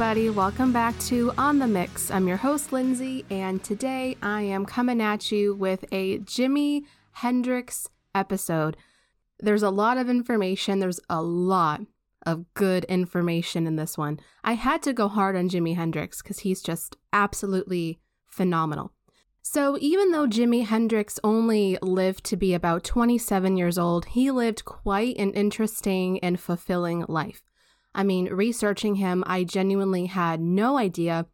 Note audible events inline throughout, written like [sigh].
everybody. Welcome back to On the Mix. I'm your host, Lindsay, and today I am coming at you with a Jimi Hendrix episode. There's a lot of information, there's a lot of good information in this one. I had to go hard on Jimi Hendrix because he's just absolutely phenomenal. So, even though Jimi Hendrix only lived to be about 27 years old, he lived quite an interesting and fulfilling life. I mean, researching him, I genuinely had no idea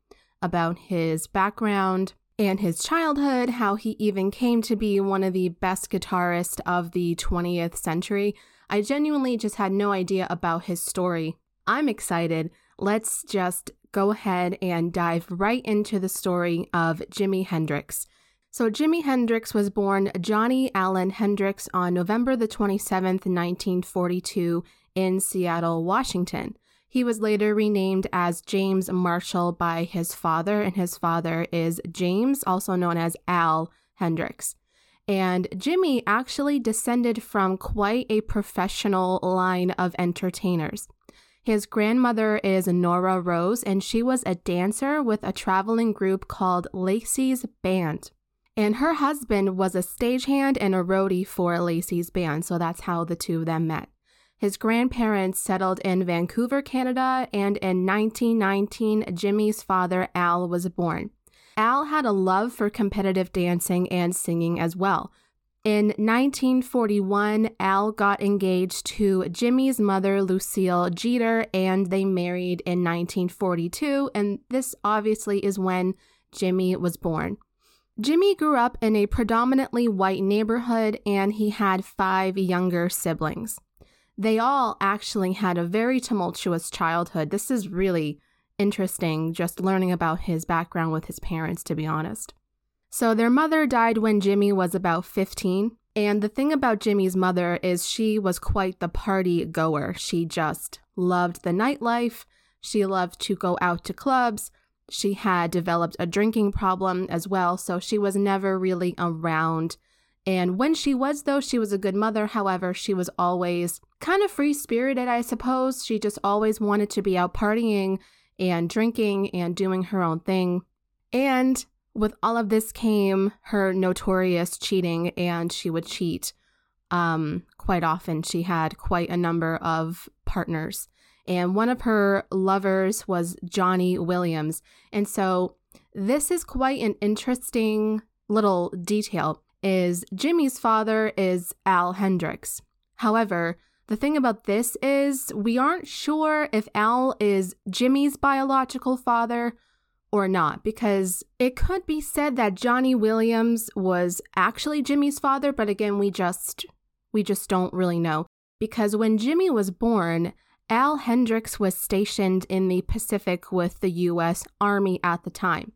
about his background and his childhood, how he even came to be one of the best guitarists of the 20th century. I genuinely just had no idea about his story. I'm excited. Let's just go ahead and dive right into the story of Jimi Hendrix. So, Jimi Hendrix was born Johnny Allen Hendrix on November the 27th, 1942, in Seattle, Washington. He was later renamed as James Marshall by his father, and his father is James, also known as Al Hendrix. And Jimmy actually descended from quite a professional line of entertainers. His grandmother is Nora Rose, and she was a dancer with a traveling group called Lacey's Band. And her husband was a stagehand and a roadie for Lacey's band, so that's how the two of them met. His grandparents settled in Vancouver, Canada, and in 1919, Jimmy's father, Al, was born. Al had a love for competitive dancing and singing as well. In 1941, Al got engaged to Jimmy's mother, Lucille Jeter, and they married in 1942, and this obviously is when Jimmy was born. Jimmy grew up in a predominantly white neighborhood and he had five younger siblings. They all actually had a very tumultuous childhood. This is really interesting just learning about his background with his parents, to be honest. So, their mother died when Jimmy was about 15. And the thing about Jimmy's mother is she was quite the party goer. She just loved the nightlife. She loved to go out to clubs. She had developed a drinking problem as well, so she was never really around and when she was, though, she was a good mother. However, she was always kind of free spirited, I suppose. She just always wanted to be out partying and drinking and doing her own thing. And with all of this came her notorious cheating, and she would cheat um, quite often. She had quite a number of partners. And one of her lovers was Johnny Williams. And so this is quite an interesting little detail is Jimi's father is Al Hendrix. However, the thing about this is we aren't sure if Al is Jimmy's biological father or not because it could be said that Johnny Williams was actually Jimmy's father, but again, we just we just don't really know because when Jimmy was born, Al Hendrix was stationed in the Pacific with the US Army at the time.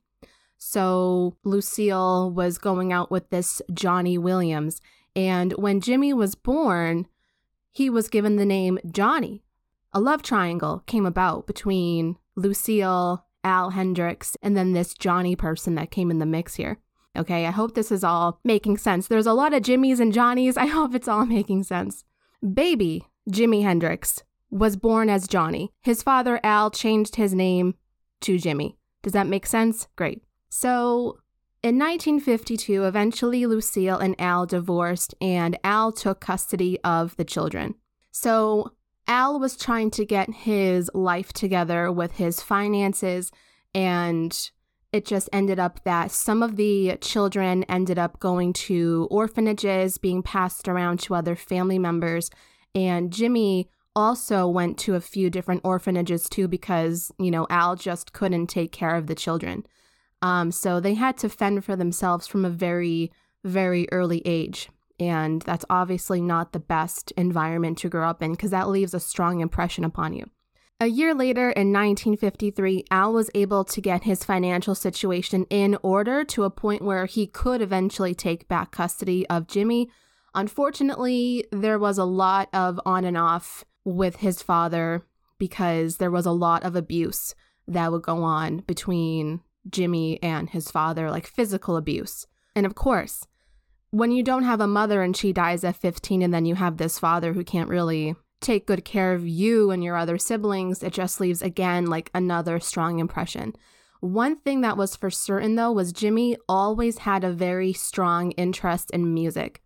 So Lucille was going out with this Johnny Williams. And when Jimmy was born, he was given the name Johnny. A love triangle came about between Lucille, Al Hendrix, and then this Johnny person that came in the mix here. Okay, I hope this is all making sense. There's a lot of Jimmys and Johnnies. [laughs] I hope it's all making sense. Baby Jimi Hendrix was born as Johnny. His father, Al, changed his name to Jimmy. Does that make sense? Great. So, in 1952, eventually Lucille and Al divorced, and Al took custody of the children. So, Al was trying to get his life together with his finances, and it just ended up that some of the children ended up going to orphanages, being passed around to other family members. And Jimmy also went to a few different orphanages too because, you know, Al just couldn't take care of the children. Um, so they had to fend for themselves from a very, very early age. And that's obviously not the best environment to grow up in because that leaves a strong impression upon you. A year later, in 1953, Al was able to get his financial situation in order to a point where he could eventually take back custody of Jimmy. Unfortunately, there was a lot of on and off with his father because there was a lot of abuse that would go on between Jimi and his father, like physical abuse. And of course, when you don't have a mother and she dies at 15 and then you have this father who can't really take good care of you and your other siblings, it just leaves again like another strong impression. One thing that was for certain though was Jimmy always had a very strong interest in music.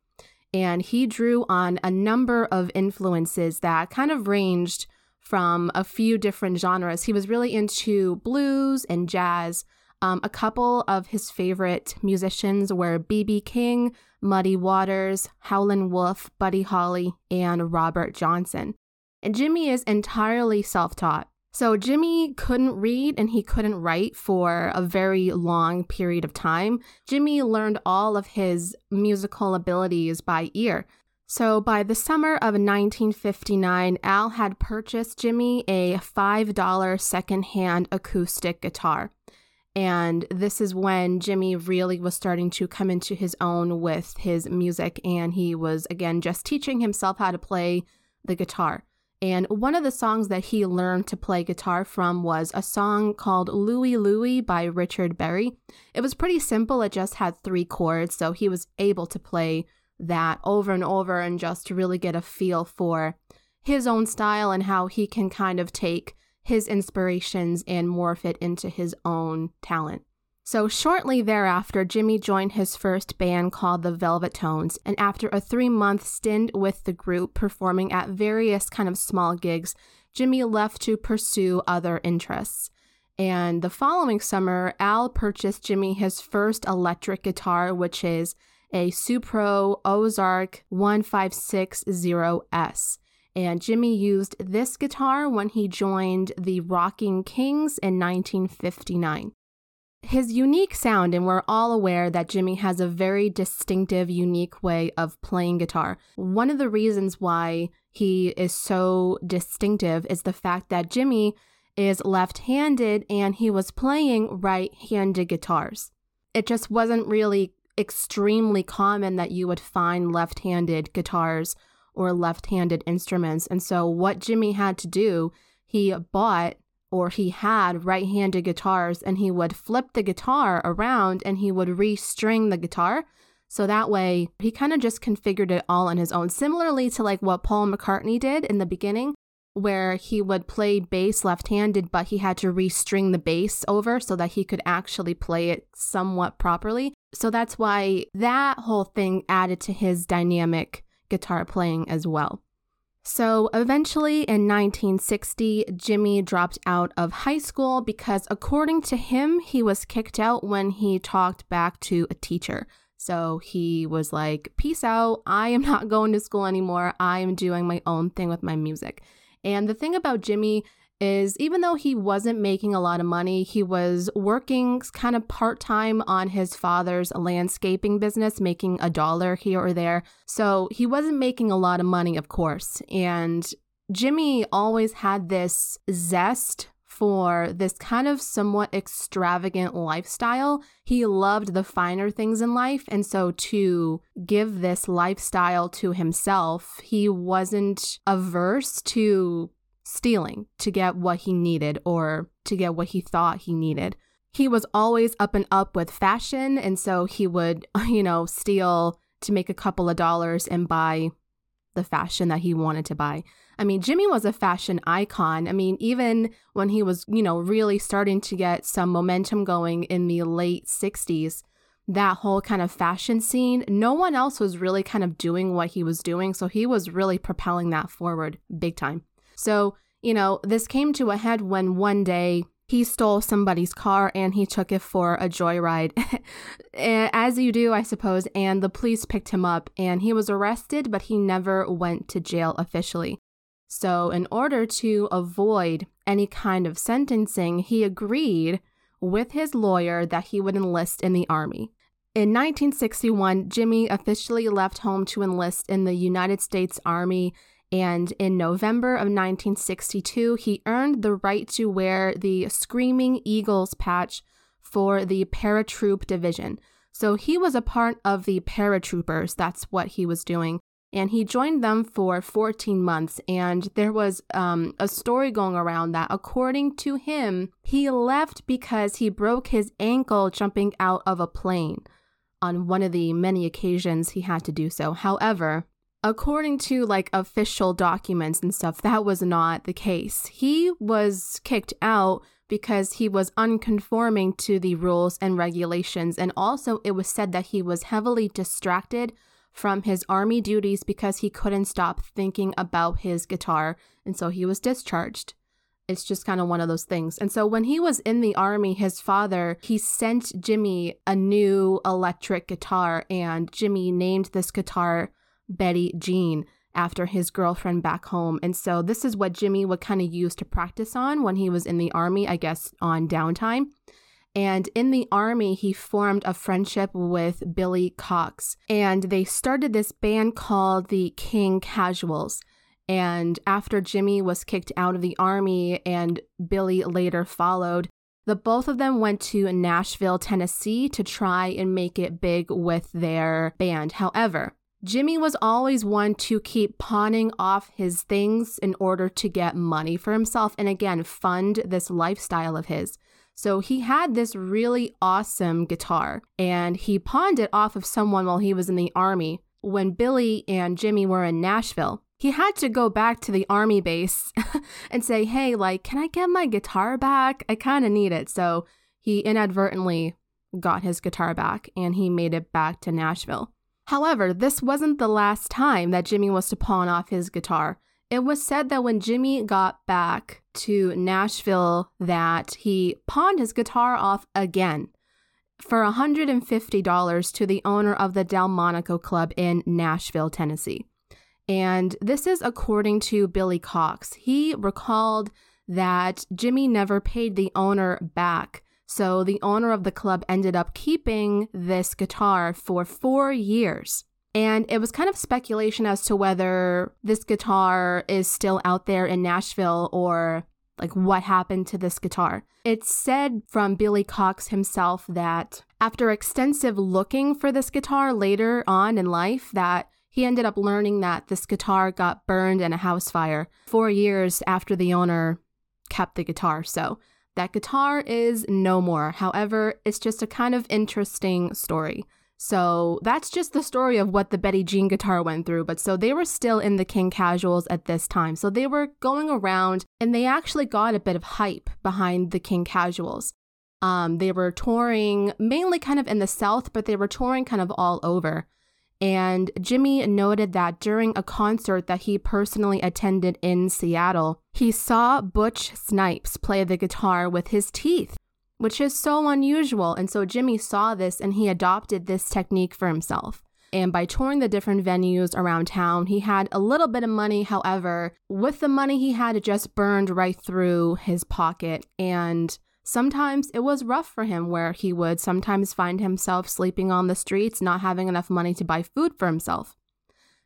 And he drew on a number of influences that kind of ranged from a few different genres. He was really into blues and jazz. Um, a couple of his favorite musicians were B.B. King, Muddy Waters, Howlin' Wolf, Buddy Holly, and Robert Johnson. And Jimmy is entirely self taught. So Jimmy couldn't read and he couldn't write for a very long period of time. Jimmy learned all of his musical abilities by ear. So by the summer of 1959, Al had purchased Jimmy a $5 secondhand acoustic guitar. And this is when Jimmy really was starting to come into his own with his music. And he was, again, just teaching himself how to play the guitar. And one of the songs that he learned to play guitar from was a song called Louie Louie by Richard Berry. It was pretty simple, it just had three chords. So he was able to play that over and over and just to really get a feel for his own style and how he can kind of take his inspirations and morph it into his own talent. So, shortly thereafter, Jimmy joined his first band called the Velvet Tones, and after a three month stint with the group performing at various kind of small gigs, Jimmy left to pursue other interests. And the following summer, Al purchased Jimmy his first electric guitar, which is a Supro Ozark 1560S. And Jimmy used this guitar when he joined the Rocking Kings in 1959. His unique sound, and we're all aware that Jimmy has a very distinctive, unique way of playing guitar. One of the reasons why he is so distinctive is the fact that Jimmy is left handed and he was playing right handed guitars. It just wasn't really extremely common that you would find left handed guitars or left handed instruments. And so, what Jimmy had to do, he bought or he had right handed guitars and he would flip the guitar around and he would restring the guitar. So that way, he kind of just configured it all on his own, similarly to like what Paul McCartney did in the beginning, where he would play bass left handed, but he had to restring the bass over so that he could actually play it somewhat properly. So that's why that whole thing added to his dynamic guitar playing as well. So eventually in 1960, Jimmy dropped out of high school because, according to him, he was kicked out when he talked back to a teacher. So he was like, Peace out. I am [laughs] not going to school anymore. I am doing my own thing with my music. And the thing about Jimmy is even though he wasn't making a lot of money, he was working kind of part time on his father's landscaping business, making a dollar here or there. So he wasn't making a lot of money, of course. And Jimmy always had this zest for this kind of somewhat extravagant lifestyle. He loved the finer things in life. And so to give this lifestyle to himself, he wasn't averse to stealing to get what he needed or to get what he thought he needed. He was always up and up with fashion, and so he would, [laughs] you know, steal to make a couple of dollars and buy the fashion that he wanted to buy. I mean, Jimmy was a fashion icon. I mean, even when he was, you know, really starting to get some momentum going in the late 60s, that whole kind of fashion scene, no one else was really kind of doing what he was doing. So he was really propelling that forward big time. So, you know, this came to a head when one day he stole somebody's car and he took it for a joyride. [laughs] Eh, as you do, I suppose, and the police picked him up and he was arrested, but he never went to jail officially. So, in order to avoid any kind of sentencing, he agreed with his lawyer that he would enlist in the army. In 1961, Jimmy officially left home to enlist in the United States Army and in November of 1962, he earned the right to wear the Screaming Eagles patch for the Paratroop Division. So he was a part of the paratroopers. That's what he was doing. And he joined them for 14 months. And there was um, a story going around that, according to him, he left because he broke his ankle jumping out of a plane on one of the many occasions he had to do so. However, according to like official documents and stuff, that was not the case. He was kicked out because he was unconforming to the rules and regulations. And also, it was said that he was heavily distracted from his army duties because he couldn't stop thinking about his guitar. And so he was discharged. It's just kind of one of those things. And so when he was in the army, his father, he sent Jimmy a new electric guitar, and Jimmy named this guitar Betty Jean after his girlfriend back home. And so this is what Jimmy would kind of use to practice on when he was in the army, I guess on downtime. And in the army, he formed a friendship with Billy Cox. And they started this band called the King Casuals. And after Jimmy was kicked out of the army and Billy later followed, the both of them went to Nashville, Tennessee to try and make it big with their band. However, Jimmy was always one to keep pawning off his things in order to get money for himself and again fund this lifestyle of his. So he had this really awesome guitar and he pawned it off of someone while he was in the army. When Billy and Jimmy were in Nashville, he had to go back to the army base [laughs] and say, Hey, like, can I get my guitar back? I kind of need it. So he inadvertently got his guitar back and he made it back to Nashville. However, this wasn't the last time that Jimmy was to pawn off his guitar. It was said that when Jimmy got back to Nashville that he pawned his guitar off again for $150 to the owner of the Delmonico Club in Nashville, Tennessee. And this is according to Billy Cox. He recalled that Jimmy never paid the owner back so the owner of the club ended up keeping this guitar for four years. And it was kind of speculation as to whether this guitar is still out there in Nashville or like what happened to this guitar. It's said from Billy Cox himself that after extensive looking for this guitar later on in life that he ended up learning that this guitar got burned in a house fire 4 years after the owner kept the guitar. So that guitar is no more. However, it's just a kind of interesting story. So that's just the story of what the Betty Jean guitar went through. But so they were still in the King Casuals at this time. So they were going around and they actually got a bit of hype behind the King Casuals. Um, they were touring mainly kind of in the South, but they were touring kind of all over. And Jimmy noted that during a concert that he personally attended in Seattle, he saw Butch Snipes play the guitar with his teeth, which is so unusual. And so Jimmy saw this and he adopted this technique for himself. And by touring the different venues around town, he had a little bit of money. However, with the money he had, it just burned right through his pocket. And Sometimes it was rough for him, where he would sometimes find himself sleeping on the streets, not having enough money to buy food for himself.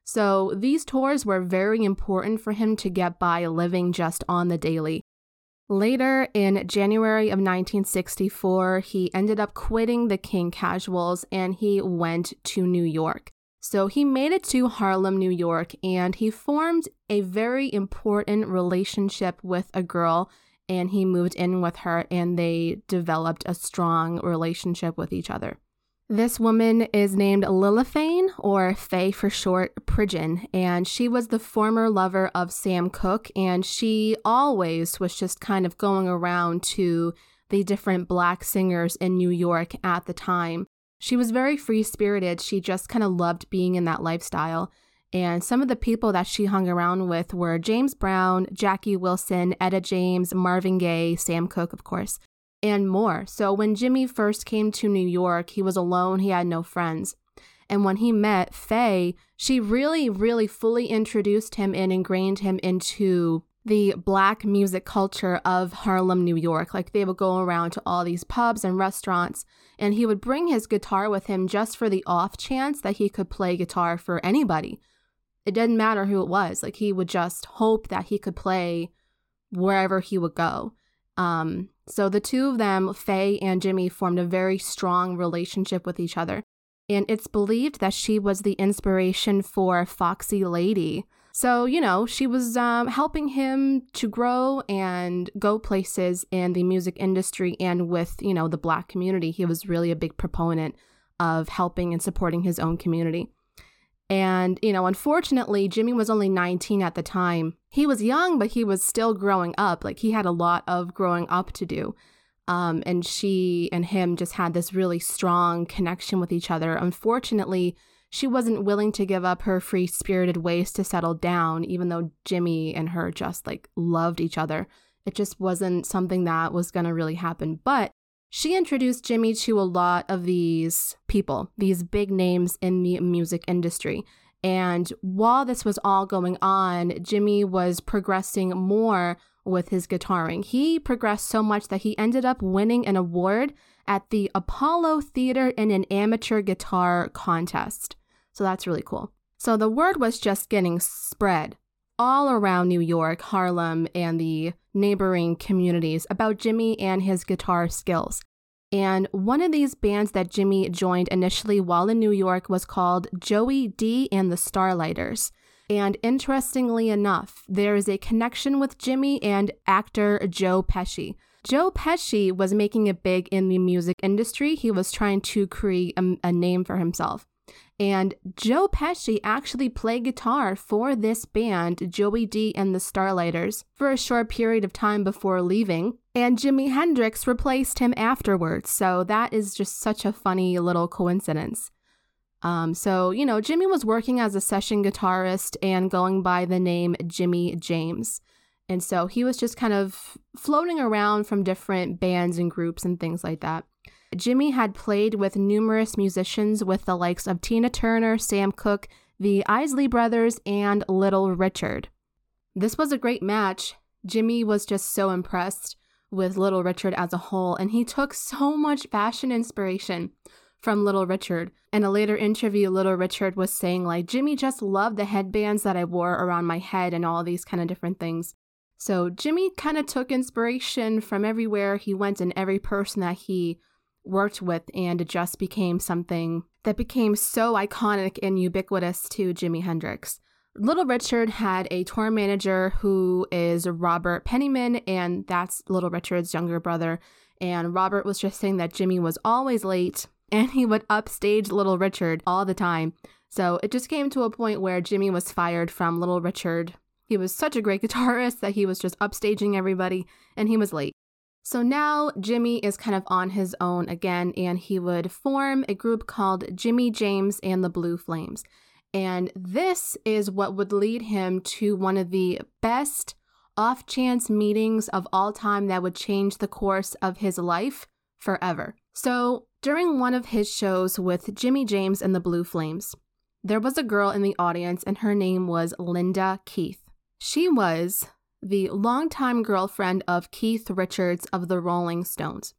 So these tours were very important for him to get by living just on the daily. Later in January of 1964, he ended up quitting the King Casuals and he went to New York. So he made it to Harlem, New York, and he formed a very important relationship with a girl and he moved in with her and they developed a strong relationship with each other. This woman is named Lilithane, or Faye for short, Pridgon, and she was the former lover of Sam Cooke, and she always was just kind of going around to the different black singers in New York at the time. She was very free spirited. She just kind of loved being in that lifestyle. And some of the people that she hung around with were James Brown, Jackie Wilson, Etta James, Marvin Gaye, Sam Cooke, of course, and more. So when Jimmy first came to New York, he was alone, he had no friends. And when he met Faye, she really, really fully introduced him and ingrained him into the black music culture of Harlem, New York. Like they would go around to all these pubs and restaurants, and he would bring his guitar with him just for the off chance that he could play guitar for anybody. It didn't matter who it was. Like he would just hope that he could play wherever he would go. Um, so the two of them, Faye and Jimmy, formed a very strong relationship with each other. And it's believed that she was the inspiration for Foxy Lady. So, you know, she was um, helping him to grow and go places in the music industry and with, you know, the black community. He was really a big proponent of helping and supporting his own community. And you know, unfortunately, Jimmy was only 19 at the time. He was young, but he was still growing up. Like, he had a lot of growing up to do. Um, and she and him just had this really strong connection with each other. Unfortunately, she wasn't willing to give up her free spirited ways to settle down, even though Jimmy and her just like loved each other. It just wasn't something that was going to really happen. But she introduced Jimmy to a lot of these people, these big names in the music industry. And while this was all going on, Jimmy was progressing more with his guitaring. He progressed so much that he ended up winning an award at the Apollo Theater in an amateur guitar contest. So that's really cool. So the word was just getting spread all around New York, Harlem, and the neighboring communities about Jimmy and his guitar skills. And one of these bands that Jimmy joined initially while in New York was called Joey Dee and the Starliters. And interestingly enough, there is a connection with Jimmy and actor Joe Pesci. Joe Pesci was making it big in the music industry. He was trying to create a, a name for himself. And Joe Pesci actually played guitar for this band, Joey Dee and the Starliters, for a short period of time before leaving. And Jimi Hendrix replaced him afterwards. So that is just such a funny little coincidence. Um, so, you know, Jimmy was working as a session guitarist and going by the name Jimmy James. And so he was just kind of floating around from different bands and groups and things like that. Jimmy had played with numerous musicians with the likes of Tina Turner, Sam Cooke, the Isley Brothers, and Little Richard. This was a great match. Jimmy was just so impressed with Little Richard as a whole, and he took so much fashion inspiration from Little Richard. In a later interview, Little Richard was saying, like, Jimmy just loved the headbands that I wore around my head and all these kind of different things. So Jimmy kind of took inspiration from everywhere he went and every person that he worked with, and it just became something that became so iconic and ubiquitous to Jimi Hendrix. Little Richard had a tour manager who is Robert Penniman, and that's Little Richard's younger brother. And Robert was just saying that Jimmy was always late [laughs] and he would upstage Little Richard all the time. So it just came to a point where Jimmy was fired from Little Richard. He was such a great [laughs] guitarist that he was just upstaging everybody and he was late. So now Jimmy is kind of on his own again, and he would form a group called Jimmy James and the Blue Flames. And this is what would lead him to one of the best off chance meetings of all time that would change the course of his life forever. So, during one of his shows with Jimmy James and the Blue Flames, there was a girl in the audience, and her name was Linda Keith. She was the longtime girlfriend of Keith Richards of the Rolling Stones.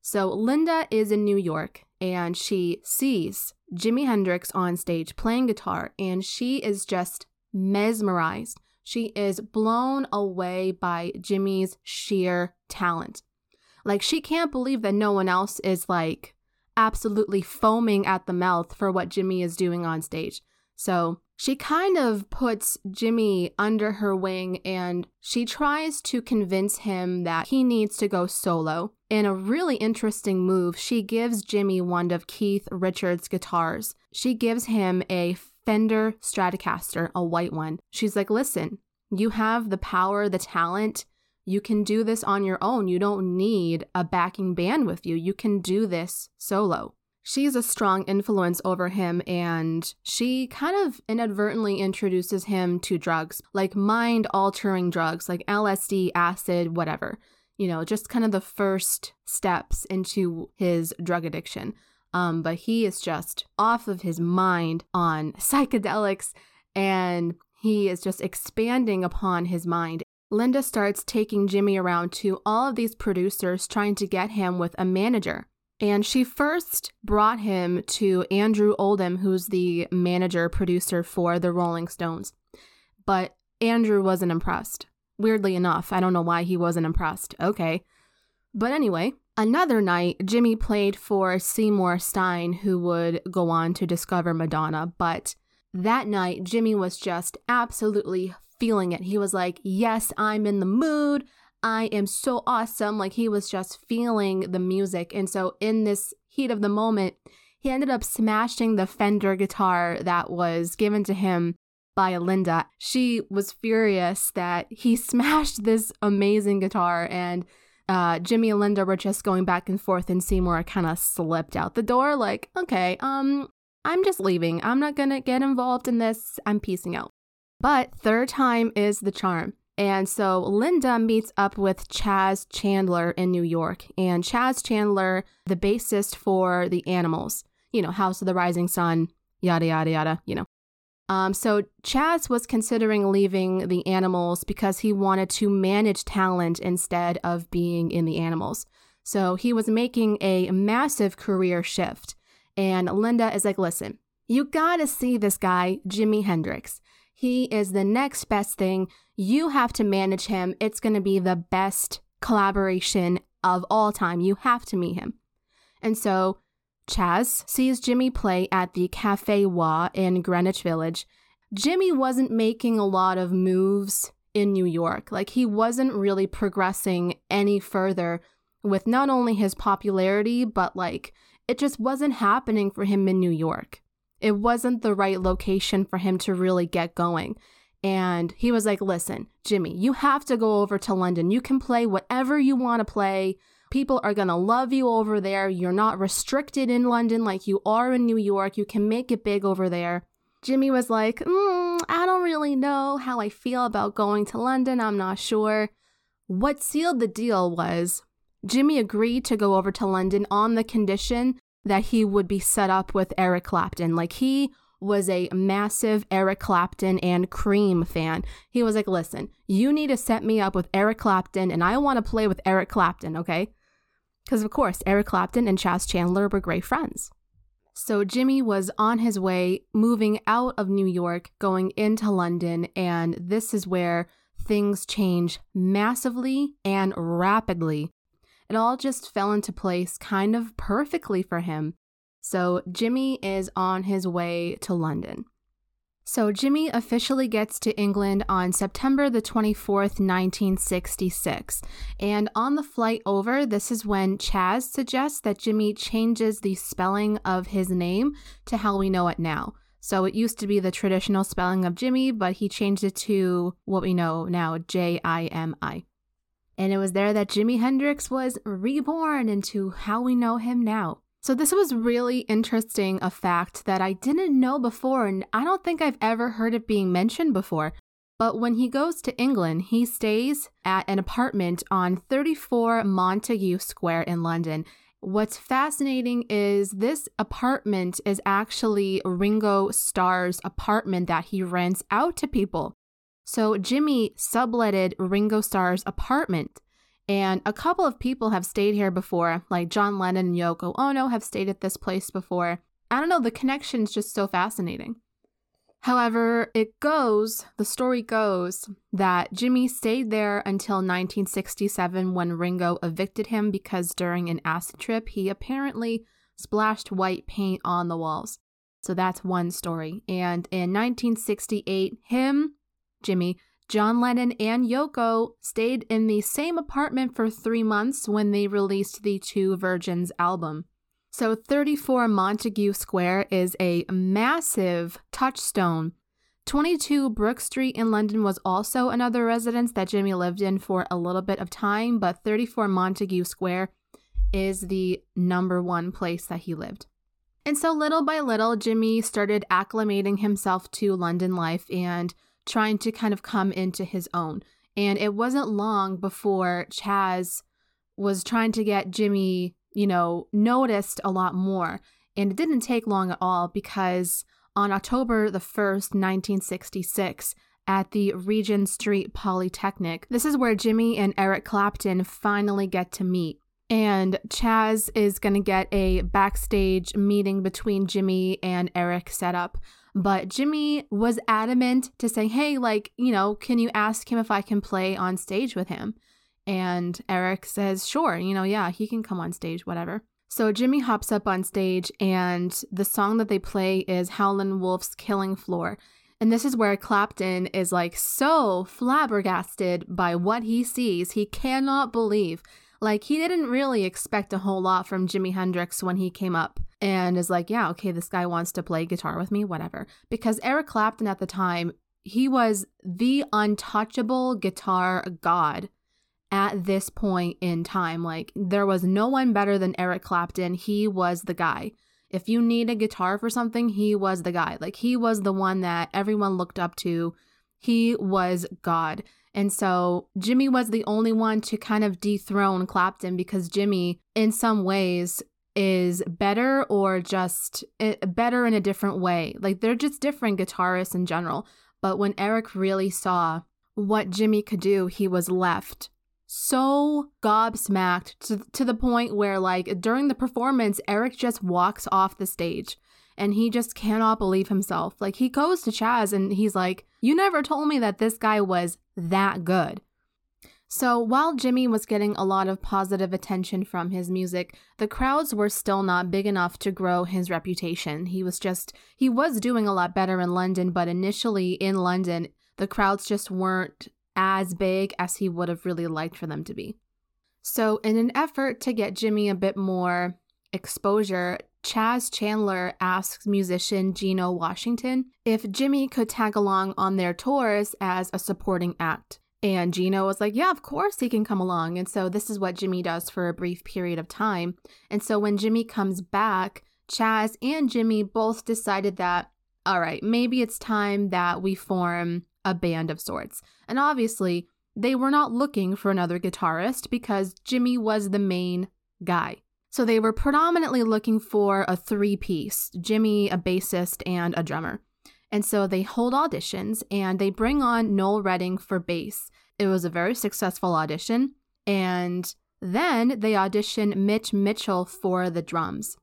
So Linda is in New York and she sees Jimi Hendrix on stage playing guitar and she is just mesmerized. She is blown away by Jimmy's sheer talent. Like she can't believe that no one else is like absolutely foaming at the mouth for what Jimmy is doing on stage. So she kind of puts Jimmy under her wing and she tries to convince him that he needs to go solo. In a really interesting move, she gives Jimmy one of Keith Richards' guitars. She gives him a Fender Stratocaster, a white one. She's like, listen, you have the power, the talent. You can do this on your own. You don't need a backing band with you. You can do this solo she's a strong influence over him and she kind of inadvertently introduces him to drugs, like mind altering drugs, like LSD, acid, whatever. You know, just kind of the first steps into his drug addiction. Um, but he is just off of his mind on psychedelics and he is just expanding upon his mind. Linda starts taking Jimmy around to all of these producers trying to get him with a manager. And she first brought him to Andrew Oldham, who's the manager producer for the Rolling Stones. But Andrew wasn't impressed. Weirdly enough, I don't know why he wasn't impressed. Okay. But anyway, another night, Jimmy played for Seymour Stein, who would go on to discover Madonna. But that night, Jimmy was just absolutely feeling it. He was like, Yes, I'm in the mood. I am so awesome. Like he was just feeling the music. And so in this heat of the moment, he ended up smashing the Fender guitar that was given to him by Linda. She was furious that he [laughs] smashed this amazing guitar and uh, Jimmy and Linda were just going back and forth and Seymour kind of slipped out the door like, okay, um, I'm just leaving. I'm not gonna get involved in this. I'm piecing out. But third time is the charm. And so Linda meets up with Chas Chandler in New York. And Chas Chandler, the bassist for the Animals, you know, House of the Rising Sun, yada, yada, yada, you know. Um, so Chas was considering leaving the Animals because he wanted to manage talent instead of being in the Animals. So he was making a massive career shift. And Linda is like, listen, you gotta see this guy, Jimi Hendrix. He is the next best thing. You have to manage him. It's gonna be the best collaboration of all time. You have to meet him. And so Chas sees Jimmy play at the Cafe Wha in Greenwich Village. Jimmy wasn't making a lot of moves in New York. Like he wasn't really progressing any further with not only his popularity, but like it just wasn't happening for him in New York. It wasn't the right location for him to really get going. And he was like, listen, Jimmy, you have to go over to London. You can play whatever you want to play. People are going to love you over there. You're not restricted in London like you are in New York. You can make it big over there. Jimmy was like, mm, I don't really know how I feel about going to London. I'm not sure. What sealed the deal was Jimmy agreed to go over to London on the condition that he would be set up with Eric Clapton. Like he was a massive Eric Clapton and Cream fan. He was like, listen, you need to set me up with Eric Clapton and I want to play with Eric Clapton, okay? Because, of course, Eric Clapton and Chas Chandler were great friends. So Jimmy was on his way, moving out of New York, going into London, and this is where things change massively and rapidly it all just fell into place kind of perfectly for him. So Jimmy is on his way to London. So Jimmy officially gets to England on September the 24th, 1966. And on the flight over, this is when Chas suggests that Jimmy changes the spelling of his name to how we know it now. So it used to be the traditional spelling of Jimmy, but he changed it to what we know now, J I M I. And it was there that Jimi Hendrix was reborn into how we know him now. So, this was really interesting, a fact that I didn't know before, and I don't think I've ever heard it being mentioned before. But when he goes to England, he stays at an apartment on 34 Montague Square in London. What's fascinating is this apartment is actually Ringo Starr's apartment that he rents out to people. So Jimmy subletted Ringo Starr's apartment. And a couple of people have stayed here before, like John Lennon and Yoko Ono have stayed at this place before. I don't know, the connection's just so fascinating. However, it goes, the story goes, that Jimmy stayed there until 1967 when Ringo evicted him because during an acid trip, he apparently splashed white paint on the walls. So that's one story. And in 1968, him, Jimmy, John Lennon and Yoko stayed in the same apartment for three months when they released the Two Virgins album. So, 34 Montague Square is a massive touchstone. 22 Brook Street in London was also another residence that Jimmy lived in for a little bit of time, but 34 Montague Square is the number one place that he lived. And so, little by little, Jimmy started acclimating himself to London life and trying to kind of come into his own. And it wasn't long before Chas was trying to get Jimmy, you know, noticed a lot more. And it didn't take long at all because on October the 1st, 1966, at the Regent Street Polytechnic, this is where Jimmy and Eric Clapton finally get to meet. And Chas is going to get a backstage meeting between Jimmy and Eric set up but Jimmy was adamant to say, hey, like, you know, can you ask him if I can play on stage with him? And Eric says, sure, you know, yeah, he can come on stage, whatever. So Jimmy hops up on stage, and the song that they play is Howlin' Wolf's Killing Floor. And this is where Clapton is like so flabbergasted by what he sees. He cannot believe. Like, he didn't really expect a whole lot from Jimi Hendrix when he came up. And is like, yeah, okay, this guy wants to play guitar with me, whatever. Because Eric Clapton at the time, he was the untouchable guitar god at this point in time. Like, there was no one better than Eric Clapton. He was the guy. If you need a guitar for something, he was the guy. Like, he was the one that everyone looked up to. He was God. And so Jimmy was the only one to kind of dethrone Clapton because Jimmy, in some ways, is better or just eh, better in a different way. Like they're just different guitarists in general. But when Eric really saw what Jimmy could do, he was left so gobsmacked to, to the point where, like, during the performance, Eric just walks off the stage and he just cannot believe himself. Like, he goes to Chas and he's like, You never told me that this guy was that good. So, while Jimmy was getting a lot of positive attention from his music, the crowds were still not big enough to grow his reputation. He was just, he was doing a lot better in London, but initially in London, the crowds just weren't as big as he would have really liked for them to be. So, in an effort to get Jimmy a bit more exposure, Chas Chandler asks musician Geno Washington if Jimmy could tag along on their tours as a supporting act. And Geno was like, Yeah, of course he can come along. And so this is what Jimmy does for a brief period of time. And so when Jimmy comes back, Chas and Jimmy both decided that, all right, maybe it's time that we form a band of sorts. And obviously, they were not looking for another guitarist because Jimmy was the main guy. So they were predominantly looking for a three piece Jimmy, a bassist, and a drummer. And so they hold auditions and they bring on Noel Redding for bass. It was a very successful audition. And then they audition Mitch Mitchell for the drums.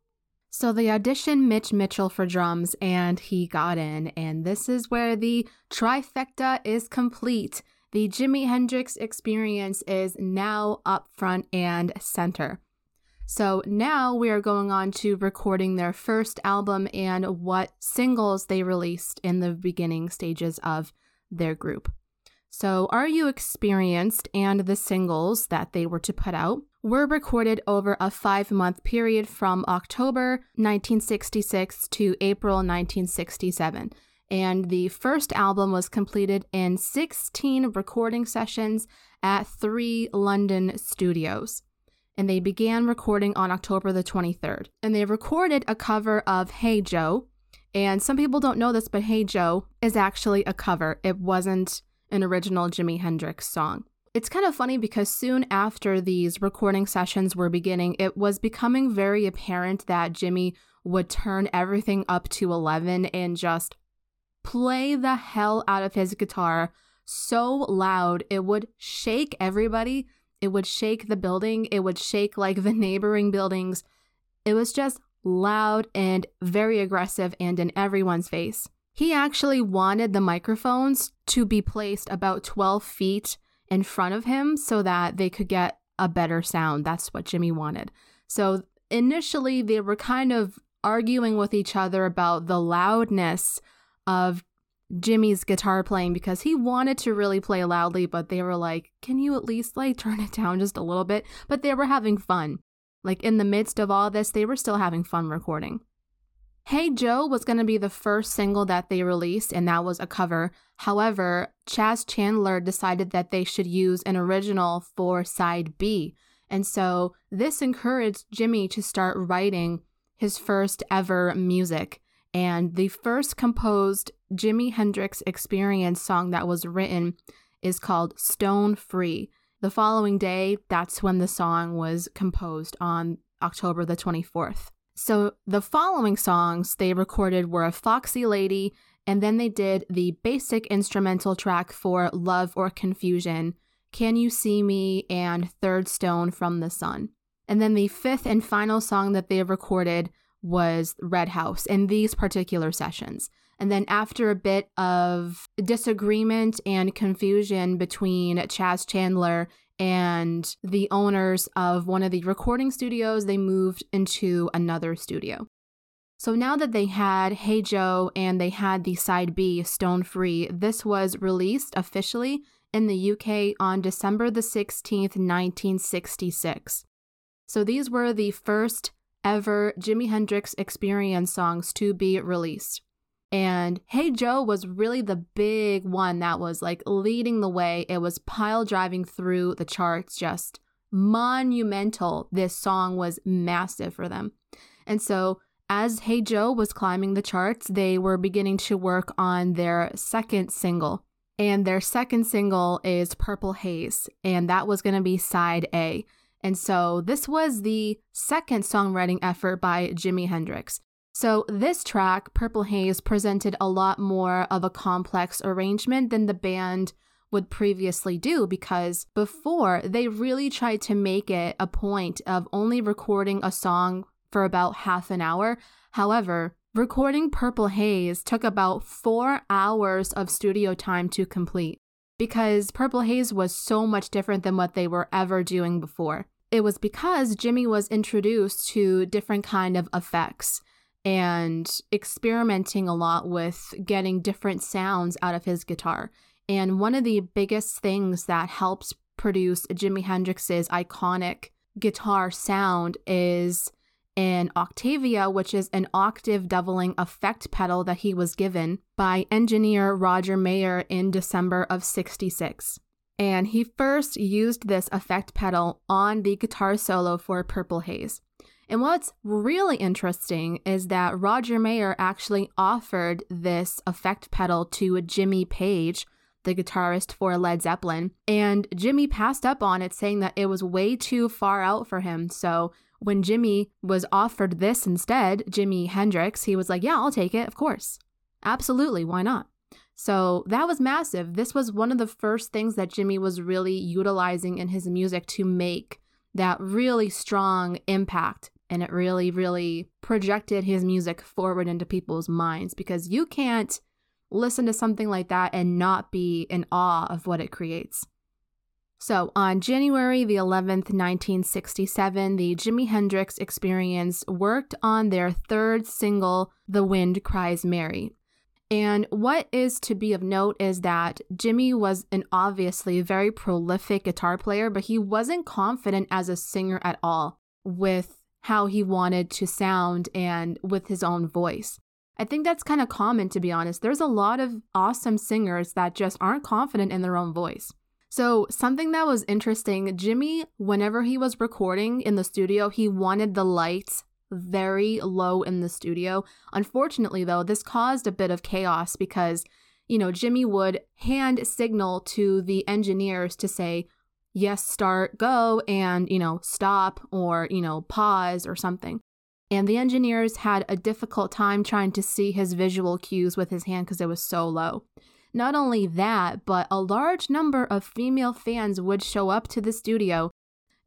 So they audition Mitch Mitchell for drums and he got in. And this is where the trifecta is complete. The Jimi Hendrix experience is now up front and center. So now we are going on to recording their first album and what singles they released in the beginning stages of their group. So, Are You Experienced and the singles that they were to put out were recorded over a five month period from October 1966 to April 1967. And the first album was completed in 16 recording sessions at three London studios. And they began recording on October the 23rd. And they recorded a cover of Hey Joe. And some people don't know this, but Hey Joe is actually a cover. It wasn't an original Jimi Hendrix song. It's kind of funny because soon after these recording sessions were beginning, it was becoming very apparent that Jimmy would turn everything up to 11 and just play the hell out of his guitar so loud it would shake everybody. It would shake the building. It would shake like the neighboring buildings. It was just loud and very aggressive and in everyone's face. He actually wanted the microphones to be placed about 12 feet in front of him so that they could get a better sound. That's what Jimmy wanted. So initially, they were kind of arguing with each other about the loudness of Jimmy's guitar playing because he wanted to really play loudly, but they were like, Can you at least like [laughs] turn it down just a little bit? But they were having fun. Like in the midst of all this, they were still having fun recording. Hey Joe was going to be the first single that they released, and that was a cover. However, Chas Chandler decided that they should use an original for side B. And so this encouraged Jimmy to start writing his first ever music. And the first composed Jimi Hendrix experience song that was written is called Stone Free. The following day, that's when the song was composed on October the 24th. So the following songs they recorded were A Foxy Lady, and then they did the basic instrumental track for Love or Confusion, Can You See Me, and Third Stone from the Sun. And then the fifth and final song that they recorded was Red House in these particular sessions. And then after a bit of disagreement and confusion between Chas Chandler and the owners of one of the recording studios, they moved into another studio. So now that they had Hey Joe and they had the side B, Stone Free, this was released officially in the UK on December the 16th, 1966. So these were the first ever Jimi Hendrix Experience songs to be released. And Hey Joe was really the big one that was like leading the way. It was pile driving through the charts, just monumental. This song was massive for them. And so, as Hey Joe was climbing the charts, they were beginning to work on their second single. And their second single is Purple Haze, and that was going to be side A. And so, this was the second songwriting effort by Jimi Hendrix. So, this track, Purple Haze, presented a lot more of a complex arrangement than the band would previously do because before they really tried to make it a point of only recording a song for about half an hour. However, recording Purple Haze took about four hours of studio time to complete because Purple Haze was so much different than what they were ever doing before. It was because Jimi was introduced to different kind of effects and experimenting a lot with getting different sounds out of his guitar. And one of the biggest things that helps produce Jimi Hendrix's iconic guitar sound is an Octavia, which is an octave doubling effect pedal that he was given by engineer Roger Mayer in December of 66. And he first used this effect pedal on the guitar solo for Purple Haze. And what's really interesting is that Roger Mayer actually offered this effect pedal to Jimmy Page, the guitarist for Led Zeppelin, and Jimmy passed up on it, saying that it was way too far out for him. So when Jimi was offered this instead, Jimi Hendrix, he was like, Yeah, I'll take it, of course. Absolutely, why not? So that was massive. This was one of the first things that Jimi was really utilizing in his music to make that really strong impact and it really, really projected his music forward into people's minds because you can't listen to something like that and not be in awe of what it creates. So, on January the 11th, 1967, the Jimi Hendrix Experience worked on their third single, The Wind Cries Mary. And what is to be of note is that Jimi was an obviously very prolific guitar player, but he wasn't confident as a singer at all with how he wanted to sound and with his own voice. I think that's kind of common, to be honest. There's a lot of awesome singers that just aren't confident in their own voice. So, something that was interesting Jimi, whenever he was recording in the studio, he wanted the lights very low in the studio. Unfortunately, though, this caused a bit of chaos because, you know, Jimi would hand signal to the engineers to say, yes, start, go, and, you know, stop or, you know, pause or something. And the engineers had a difficult time trying to see his visual cues with his hand because it was so low. Not only that, but a large number of female fans would show up to the studio.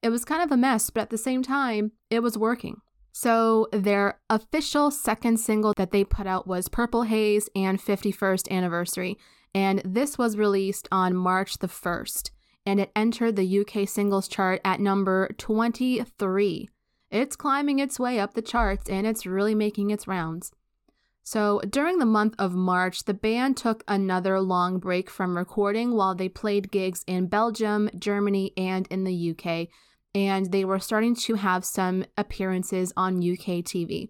It was kind of a mess, but at the same time, it was working. So, their official second single that they put out was Purple Haze and 51st Anniversary, and this was released on March the 1st and it entered the UK singles chart at number 23. It's climbing its way up the charts and it's really making its rounds. So, during the month of March, the band took another long break from recording while they played gigs in Belgium, Germany, and in the UK, and they were starting to have some appearances on UK TV.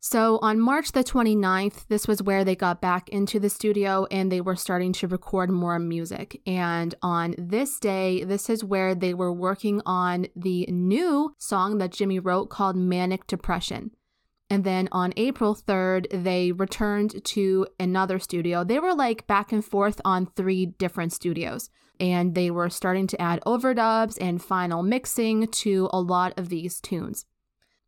So on March the 29th, this was where they got back into the studio and they were starting to record more music. And on this day, this is where they were working on the new song that Jimi wrote called Manic Depression. And then on April 3rd, they returned to another studio. They were like back and forth on three different studios. And they were starting to add overdubs and final mixing to a lot of these tunes.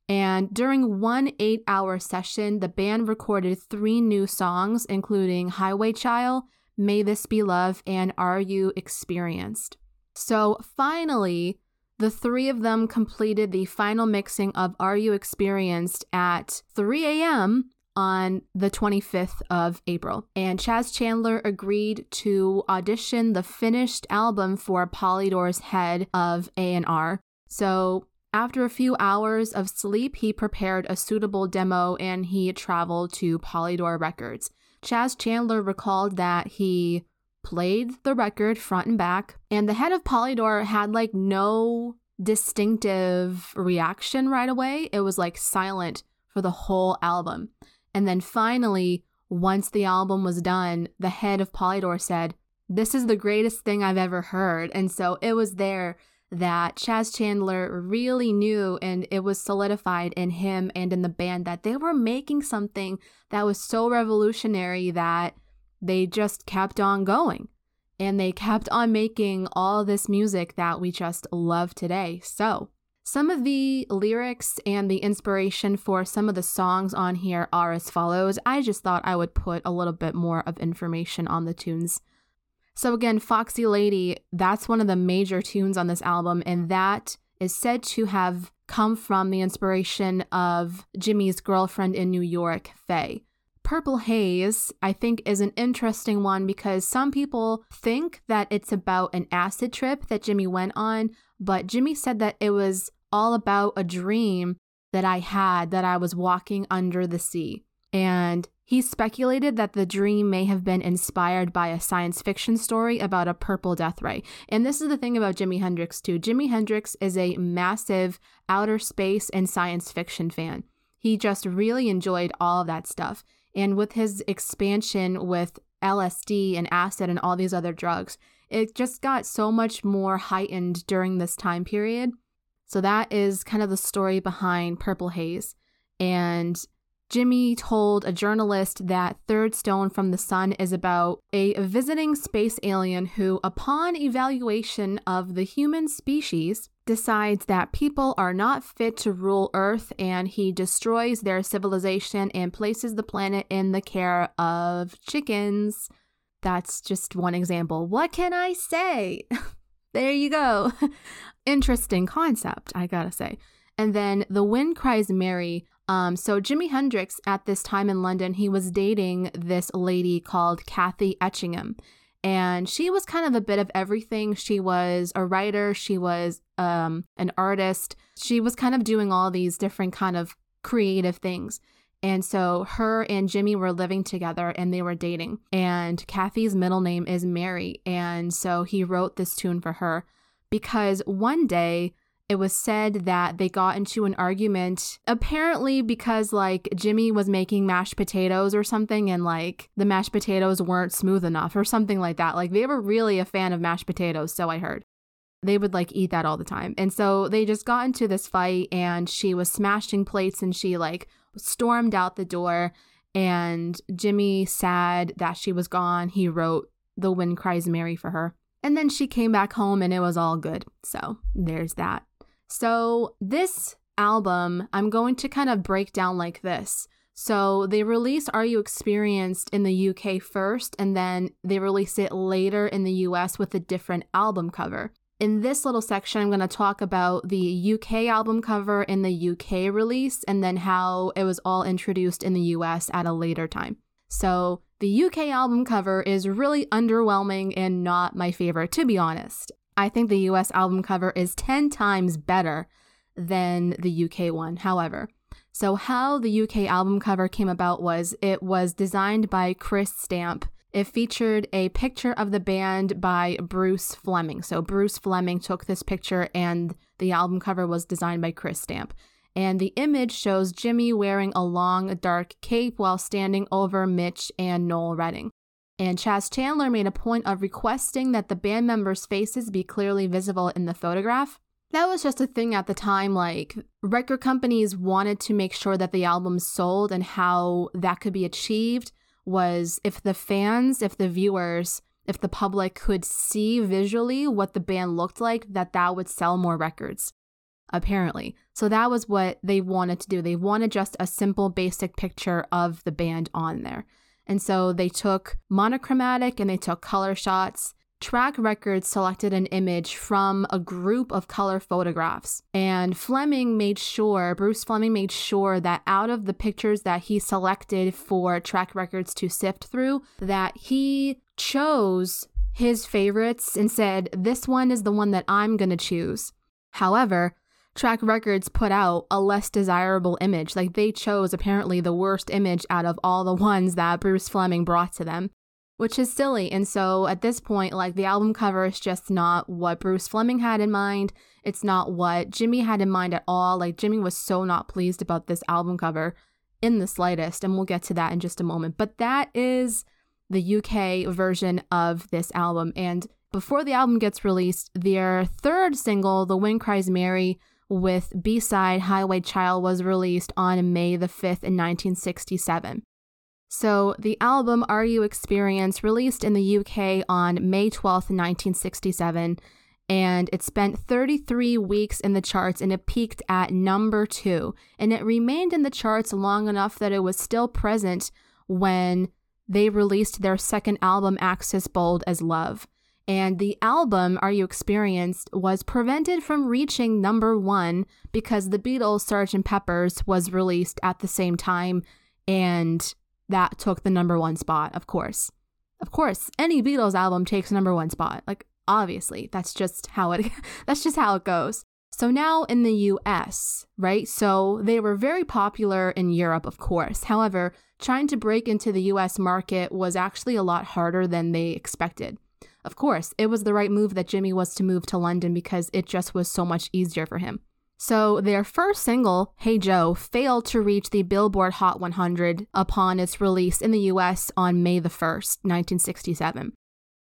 And during one eight hour session, the band recorded three new songs, including Highway Chile, May This Be Love, and Are You Experienced? So finally, the three of them completed the final mixing of Are You Experienced at 3 a.m. on the 25th of April. And Chas Chandler agreed to audition the finished album for Polydor's head of A&R. So after a few hours of sleep, he prepared a suitable demo and he traveled to Polydor Records. Chas Chandler recalled that he played the record front and back, and the head of Polydor had like no distinctive reaction right away. It was like silent for the whole album. And then finally, once the album was done, the head of Polydor said, This is the greatest thing I've ever heard. And so it was there that Chas Chandler really knew and it was solidified in him and in the band that they were making something that was so revolutionary that they just kept on going and they kept on making all this music that we just love today. So, some of the lyrics and the inspiration for some of the songs on here are as follows. I just thought I would put a little bit more of information on the tunes. So, again, Foxy Lady, that's one of the major tunes on this album, and that is said to have come from the inspiration of Jimi's girlfriend in New York, Faye. Purple Haze, I think, is an interesting one because some people think that it's about an acid trip that Jimi went on, but Jimi said that it was all about a dream that I had that I was walking under the sea. And he speculated that the dream may have been inspired by a science fiction story about a purple death ray. And this is the thing about Jimi Hendrix, too. Jimi Hendrix is a massive outer space and science fiction fan. He just really enjoyed all of that stuff. And with his expansion with LSD and acid and all these other drugs, it just got so much more heightened during this time period. So that is kind of the story behind Purple Haze. And Jimi told a journalist that Third Stone from the Sun is about a visiting space alien who, upon evaluation of the human species, decides that people are not fit to rule Earth and he destroys their civilization and places the planet in the care of chickens. That's just one example. What can I say? [laughs] there you go. [laughs] Interesting concept, I gotta say. And then The Wind Cries Mary um, so Jimi Hendrix at this time in London, he was dating this lady called Kathy Etchingham. And she was kind of a bit of everything. She was a writer, she was um, an artist. She was kind of doing all these different kind of creative things. And so her and Jimi were living together and they were dating. And Kathy's middle name is Mary. And so he wrote this tune for her because one day it was said that they got into an argument apparently because like Jimi was making mashed potatoes or something and like the mashed potatoes weren't smooth enough or something like that. Like they were really a fan of mashed potatoes, so I heard. They would like eat that all the time. And so they just got into this fight and she was smashing plates and she like stormed out the door and Jimi sad that she was gone. He wrote The Wind Cries Mary for her. And then she came back home and it was all good. So there's that. So, this album, I'm going to kind of break down like this. So, they release Are You Experienced in the UK first, and then they release it later in the US with a different album cover. In this little section, I'm going to talk about the UK album cover in the UK release and then how it was all introduced in the US at a later time. So, the UK album cover is really underwhelming and not my favorite, to be honest. I think the US album cover is 10 times better than the UK one, however. So, how the UK album cover came about was it was designed by Chris Stamp. It featured a picture of the band by Bruce Fleming. So, Bruce Fleming took this picture, and the album cover was designed by Chris Stamp. And the image shows Jimi wearing a long, dark cape while standing over Mitch and Noel Redding. And Chas Chandler made a point of requesting that the band members' faces be clearly visible in the photograph. That was just a thing at the time. Like, record companies wanted to make sure that the album sold, and how that could be achieved was if the fans, if the viewers, if the public could see visually what the band looked like, that that would sell more records apparently. So that was what they wanted to do. They wanted just a simple, basic picture of the band on there. And so they took monochromatic and they took color shots. Track Records selected an image from a group of color photographs. And Fleming made sure, Bruce Fleming made sure that out of the pictures that he selected for Track Records to sift through, that he chose his favorites and said, This one is the one that I'm going to choose. However, Track Records put out a less desirable image. Like they chose apparently the worst image out of all the ones that Bruce Fleming brought to them. which is silly. And so at this point, like the album cover is just not what Bruce Fleming had in mind. It's not what Jimi had in mind at all. Like Jimi was so not pleased about this album cover in the slightest. And we'll get to that in just a moment. But that is the UK version of this album. And before the album gets released, their third single, The Wind Cries Mary, with B side Highway Chile, was released on May the 5th in 1967. So, the album Are You Experience released in the UK on May 12th, 1967, and it spent 33 weeks in the charts and it peaked at number two. And it remained in the charts long enough that it was still present when they released their second album, Axis Bold as Love. And the album, Are You Experienced, was prevented from reaching number one because the Beatles' Sgt. Pepper's was released at the same time. And that took the number one spot, of course. Of course, any Beatles album takes number one spot. Like obviously, that's just how it [laughs] that's just how it goes. So now in the US, right? So they were very popular in Europe, of course. However, trying to break into the US market was actually a lot harder than they expected. Of course, it was the right move that Jimi was to move to London because it just was so much easier for him. So, their first single, Hey Joe, failed to reach the Billboard Hot 100 upon its release in the US on May the 1st, 1967.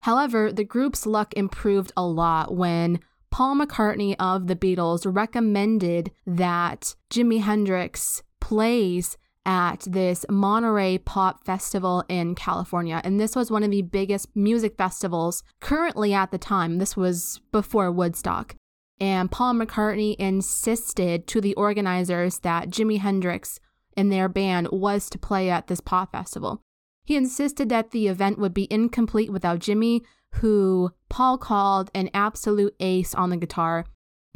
However, the group's luck improved a lot when Paul McCartney of the Beatles recommended that Jimi Hendrix plays at this Monterey Pop Festival in California. And this was one of the biggest music festivals currently at the time. This was before Woodstock. And Paul McCartney insisted to the organizers that Jimi Hendrix and their band was to play at this pop festival. He insisted that the event would be incomplete without Jimi, who Paul called an absolute ace on the guitar.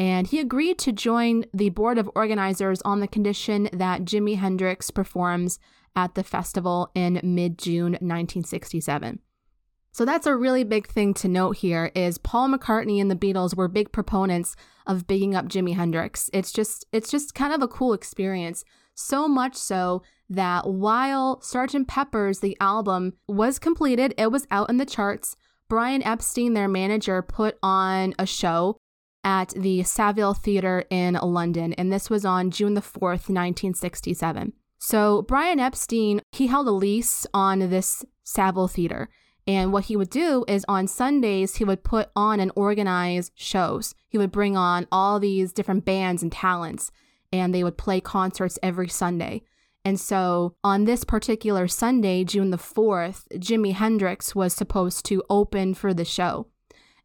And he agreed to join the board of organizers on the condition that Jimi Hendrix performs at the festival in mid June 1967. So that's a really big thing to note here is Paul McCartney and the Beatles were big proponents of bigging up Jimi Hendrix. It's just it's just kind of a cool experience. So much so that while Sgt. Pepper's the album was completed, it was out in the charts, Brian Epstein, their manager, put on a show at the Saville Theatre in London, and this was on June the 4th, 1967. So Brian Epstein, he held a lease on this Saville Theatre. And what he would do is on Sundays, he would put on and organize shows. He would bring on all these different bands and talents, and they would play concerts every Sunday. And so on this particular Sunday, June the 4th, Jimi Hendrix was supposed to open for the show.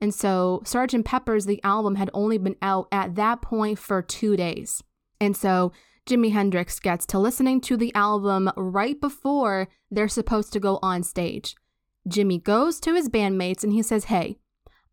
And so Sgt. Pepper's, the album, had only been out at that point for two days. And so Jimi Hendrix gets to listening to the album right before they're supposed to go on stage. Jimi goes to his bandmates and he says, Hey,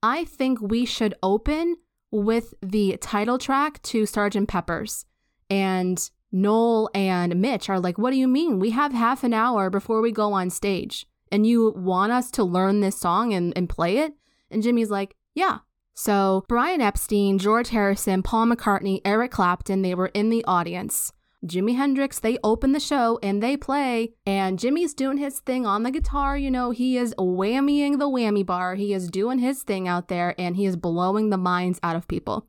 I think we should open with the title track to Sgt. Pepper's. And Noel and Mitch are like, What do you mean? We have half an hour before we go on stage. And you want us to learn this song and, and play it? And Jimi's like, Yeah. So Brian Epstein, George Harrison, Paul McCartney, Eric Clapton, they were in the audience. Jimi Hendrix, they open the show and they play, and Jimi's doing his thing on the guitar. You know, he is whammying the whammy bar. He is doing his thing out there and he is blowing the minds out of people.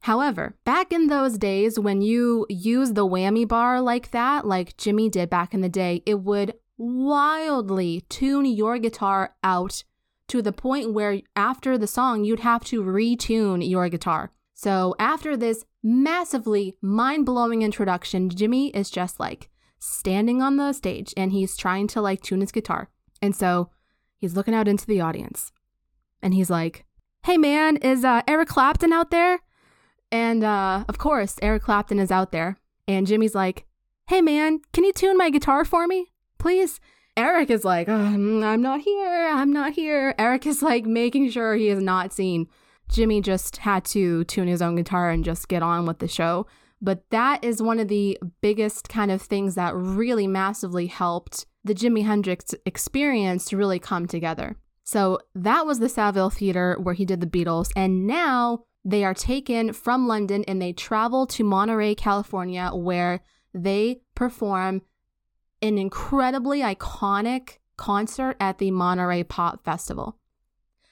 However, back in those days when you use the whammy bar like that, like Jimi did back in the day, it would wildly tune your guitar out to the point where after the song, you'd have to retune your guitar. So after this massively mind blowing introduction, Jimi is just like standing on the stage and he's trying to like tune his guitar. And so he's looking out into the audience and he's like, Hey man, is uh, Eric Clapton out there? And uh, of course, Eric Clapton is out there. And Jimi's like, Hey man, can you tune my guitar for me, please? Eric is like, oh, I'm not here. I'm not here. Eric is like making sure he is not seen. Jimi just had to tune his own guitar and just get on with the show. But that is one of the biggest kind of things that really massively helped the Jimi Hendrix experience to really come together. So that was the Saville Theatre where he did the Beatles. And now they are taken from London and they travel to Monterey, California, where they perform an incredibly iconic concert at the Monterey Pop Festival.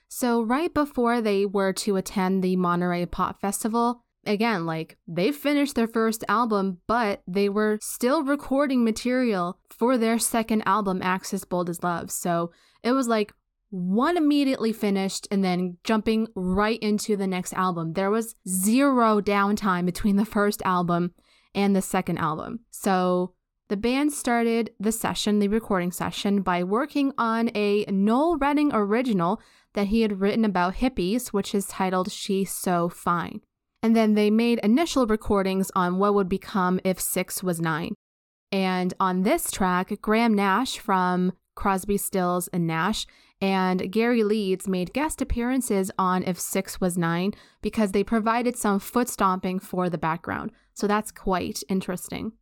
So, right before they were to attend the Monterey Pop Festival, again, like they finished their first album, but they were still recording material for their second album, Axis Bold as Love. So, it was like one immediately finished and then jumping right into the next album. There was zero downtime between the first album and the second album. So the band started the session, the recording session, by working on a Noel Redding original that he had written about hippies, which is titled She's So Fine. And then they made initial recordings on what would become If Six Was Nine. And on this track, Graham Nash from Crosby, Stills, and Nash and Gary Leeds made guest appearances on If Six Was Nine because they provided some foot stomping for the background. So that's quite interesting.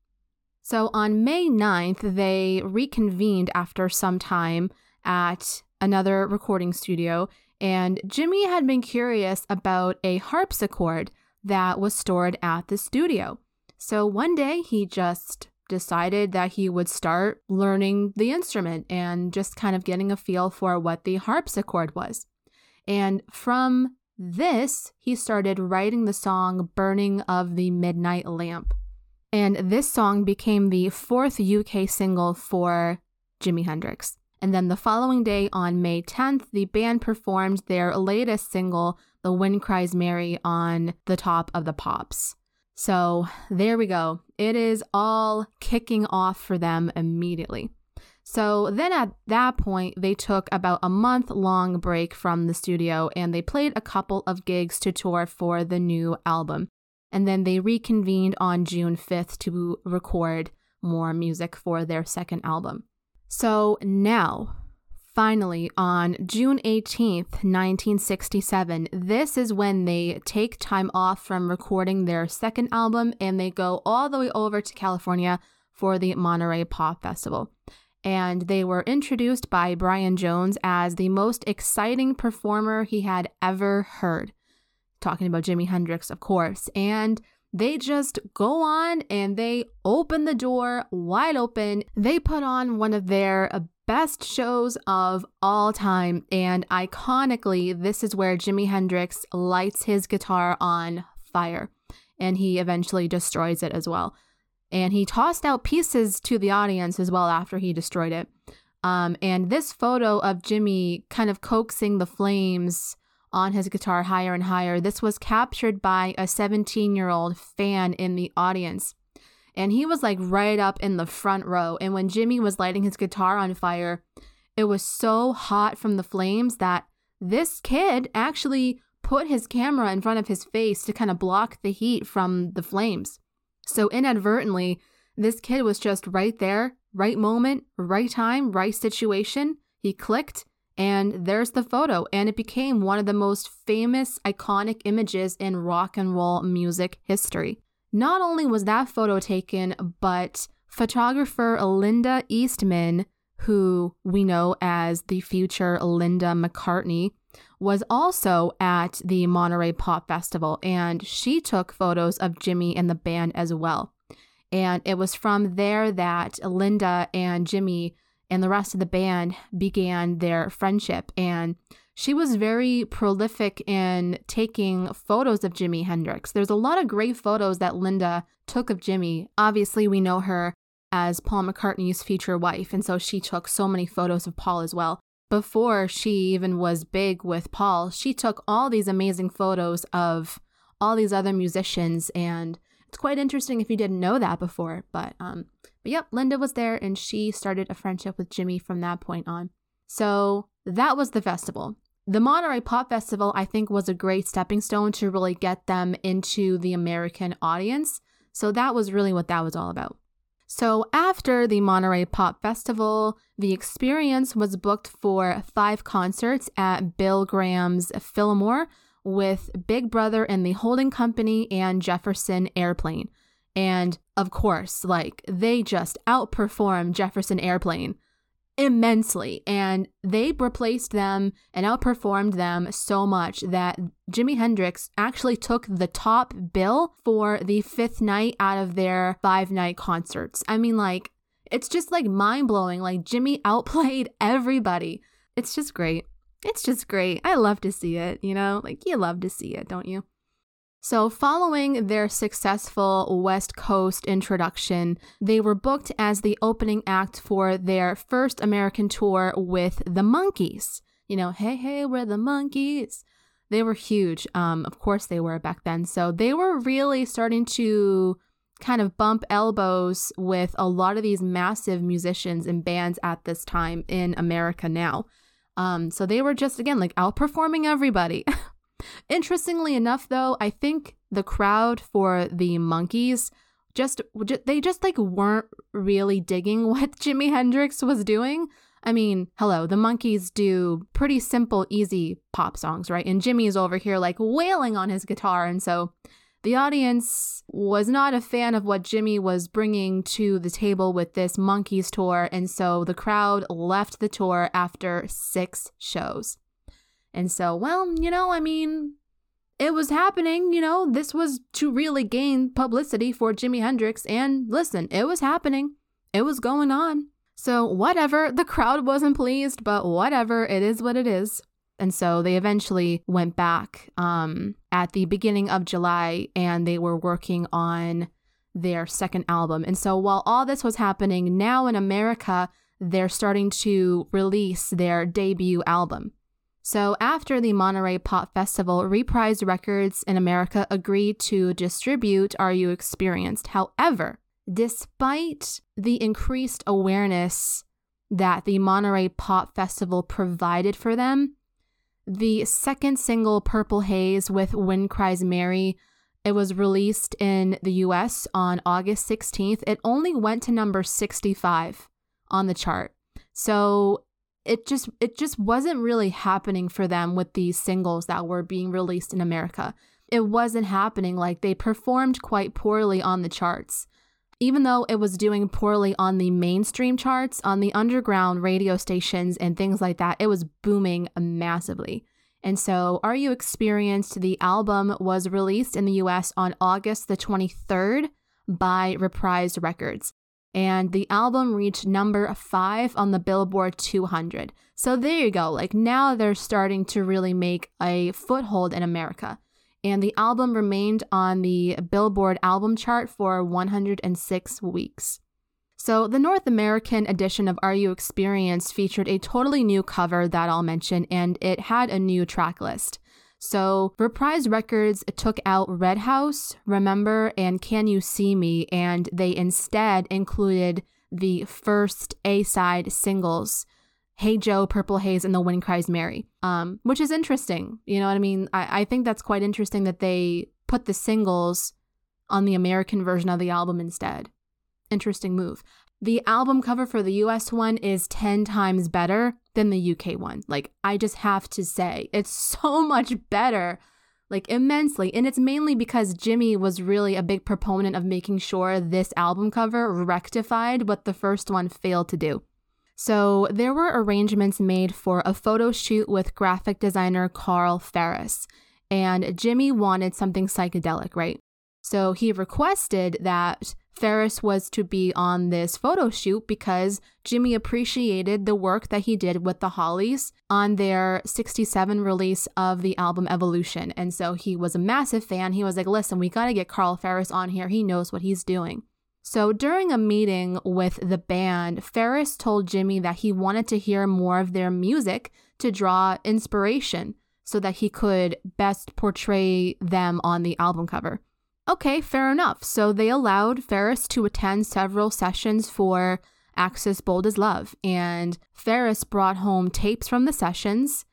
So on May 9th, they reconvened after some time at another recording studio, and Jimi had been curious about a harpsichord that was stored at the studio. So one day he just decided that he would start learning the instrument and just kind of getting a feel for what the harpsichord was. And from this, he started writing the song Burning of the Midnight Lamp. And this song became the fourth UK single for Jimi Hendrix. And then the following day, on May 10th, the band performed their latest single, The Wind Cries Mary, on the top of the pops. So there we go. It is all kicking off for them immediately. So then at that point, they took about a month long break from the studio and they played a couple of gigs to tour for the new album. And then they reconvened on June 5th to record more music for their second album. So now, finally, on June 18th, 1967, this is when they take time off from recording their second album and they go all the way over to California for the Monterey Pop Festival. And they were introduced by Brian Jones as the most exciting performer he had ever heard. Talking about Jimi Hendrix, of course. And they just go on and they open the door wide open. They put on one of their best shows of all time. And iconically, this is where Jimi Hendrix lights his guitar on fire and he eventually destroys it as well. And he tossed out pieces to the audience as well after he destroyed it. Um, and this photo of Jimi kind of coaxing the flames on his guitar higher and higher, this was captured by a 17 year old fan in the audience and he was like right up in the front row. And when Jimi was lighting his guitar on fire, it was so hot from the flames that this kid actually put his camera in front of his face to kind of block the heat from the flames. So inadvertently, this kid was just right there, right moment, right time, right situation. He clicked, and there's the photo. And it became one of the most famous, iconic images in rock and roll music history. Not only was that photo taken, but photographer Linda Eastman, who we know as the future Linda McCartney, was also at the Monterey Pop Festival and she took photos of Jimi and the band as well. And it was from there that Linda and Jimi and the rest of the band began their friendship. And she was very prolific in taking photos of Jimi Hendrix. There's a lot of great photos that Linda took of Jimi. Obviously, we know her as Paul McCartney's future wife, and so she took so many photos of Paul as well. Before she even was big with Paul, she took all these amazing photos of all these other musicians, and it's quite interesting if you didn't know that before. But um, but yep, Linda was there, and she started a friendship with Jimi from that point on. So that was the festival the Monterey Pop Festival, I think, was a great stepping stone to really get them into the American audience. So that was really what that was all about. So after the Monterey Pop Festival, the experience was booked for five concerts at Bill Graham's Fillmore with Big Brother and the Holding Company and Jefferson Airplane. And of course, like they just outperformed Jefferson Airplane immensely and they replaced them and outperformed them so much that Jimi Hendrix actually took the top bill for the fifth night out of their five night concerts. I mean, like, It's just like mind blowing. Like Jimi outplayed [laughs] everybody. It's just great. It's just great. I love to see it, you know? Like you love to see it, don't you? So, following their successful West Coast introduction, they were booked as the opening act for their first American tour with the Monkees. You know, hey, hey, we're the Monkees. They were huge. Um, of course, they were back then. So, they were really starting to kind of bump elbows with a lot of these massive musicians and bands at this time in America now. Um, so, they were just, again, like outperforming everybody. [laughs] Interestingly enough, though, I think the crowd for the Monkees just they just like weren't really digging [laughs] what Jimi Hendrix was doing. I mean, hello, the Monkees do pretty simple, easy pop songs, right? And Jimi's over here like wailing on his guitar, and so the audience was not a fan of what Jimi was bringing to the table with this Monkees tour, and so the crowd left the tour after six shows. And so, well, you know, I mean, it was happening, you know, this was to really gain publicity for Jimi Hendrix. And listen, it was happening, it was going on. So, whatever, the crowd wasn't pleased, but whatever, it is what it is. And so they eventually went back um, at the beginning of July and they were working on their second album. And so while all this was happening, now in America, they're starting to release their debut album. So, after the Monterey Pop Festival, Reprise Records in America agreed to distribute Are You Experienced? However, despite the increased awareness that the Monterey Pop Festival provided for them, the second single, Purple Haze, with Wind Cries Mary, it was released in the US on August 16th. It only went to number 65 on the chart. So it just it just wasn't really happening for them with these singles that were being released in America. It wasn't happening like they performed quite poorly on the charts. Even though it was doing poorly on the mainstream charts, on the underground radio stations and things like that, it was booming massively. And so, Are You Experienced? The album was released in the US on August the 23rd by Reprise Records and the album reached number five on the Billboard 200. So there you go. Like now they're starting to really make a foothold in America. And the album remained on the Billboard album chart for 106 weeks. So, the North American edition of Are You Experienced featured a totally new cover that I'll mention, and it had a new track list. So Reprise Records took out Red House, Remember, and Can You See Me, and they instead included the first A side singles, Hey Joe, Purple Haze, and The Wind Cries Mary, um, which is interesting. You know what I mean? I, I think that's quite interesting that they put the singles on the American version of the album instead. Interesting move. The album cover for the US one is 10 times better than the UK one. Like, I just have to say, it's [laughs] so much better, like, immensely. And it's mainly because Jimi was really a big proponent of making sure this album cover rectified what the first one failed to do. So, there were arrangements made for a photo shoot with graphic designer Karl Ferris. And Jimi wanted something psychedelic, right? So he requested that Ferris was to be on this photo shoot because Jimi appreciated the work that he did with the Hollies on their 67 release of the album Evolution. And so he was a massive fan. He was like, listen, we got to get Karl Ferris on here. He knows what he's doing. So during a meeting with the band, Ferris told Jimi that he wanted to hear more of their music to draw inspiration so that he could best portray them on the album cover. Okay, fair enough. So they allowed Ferris to attend several sessions for Axis Bold as Love, and Ferris brought home tapes from the sessions.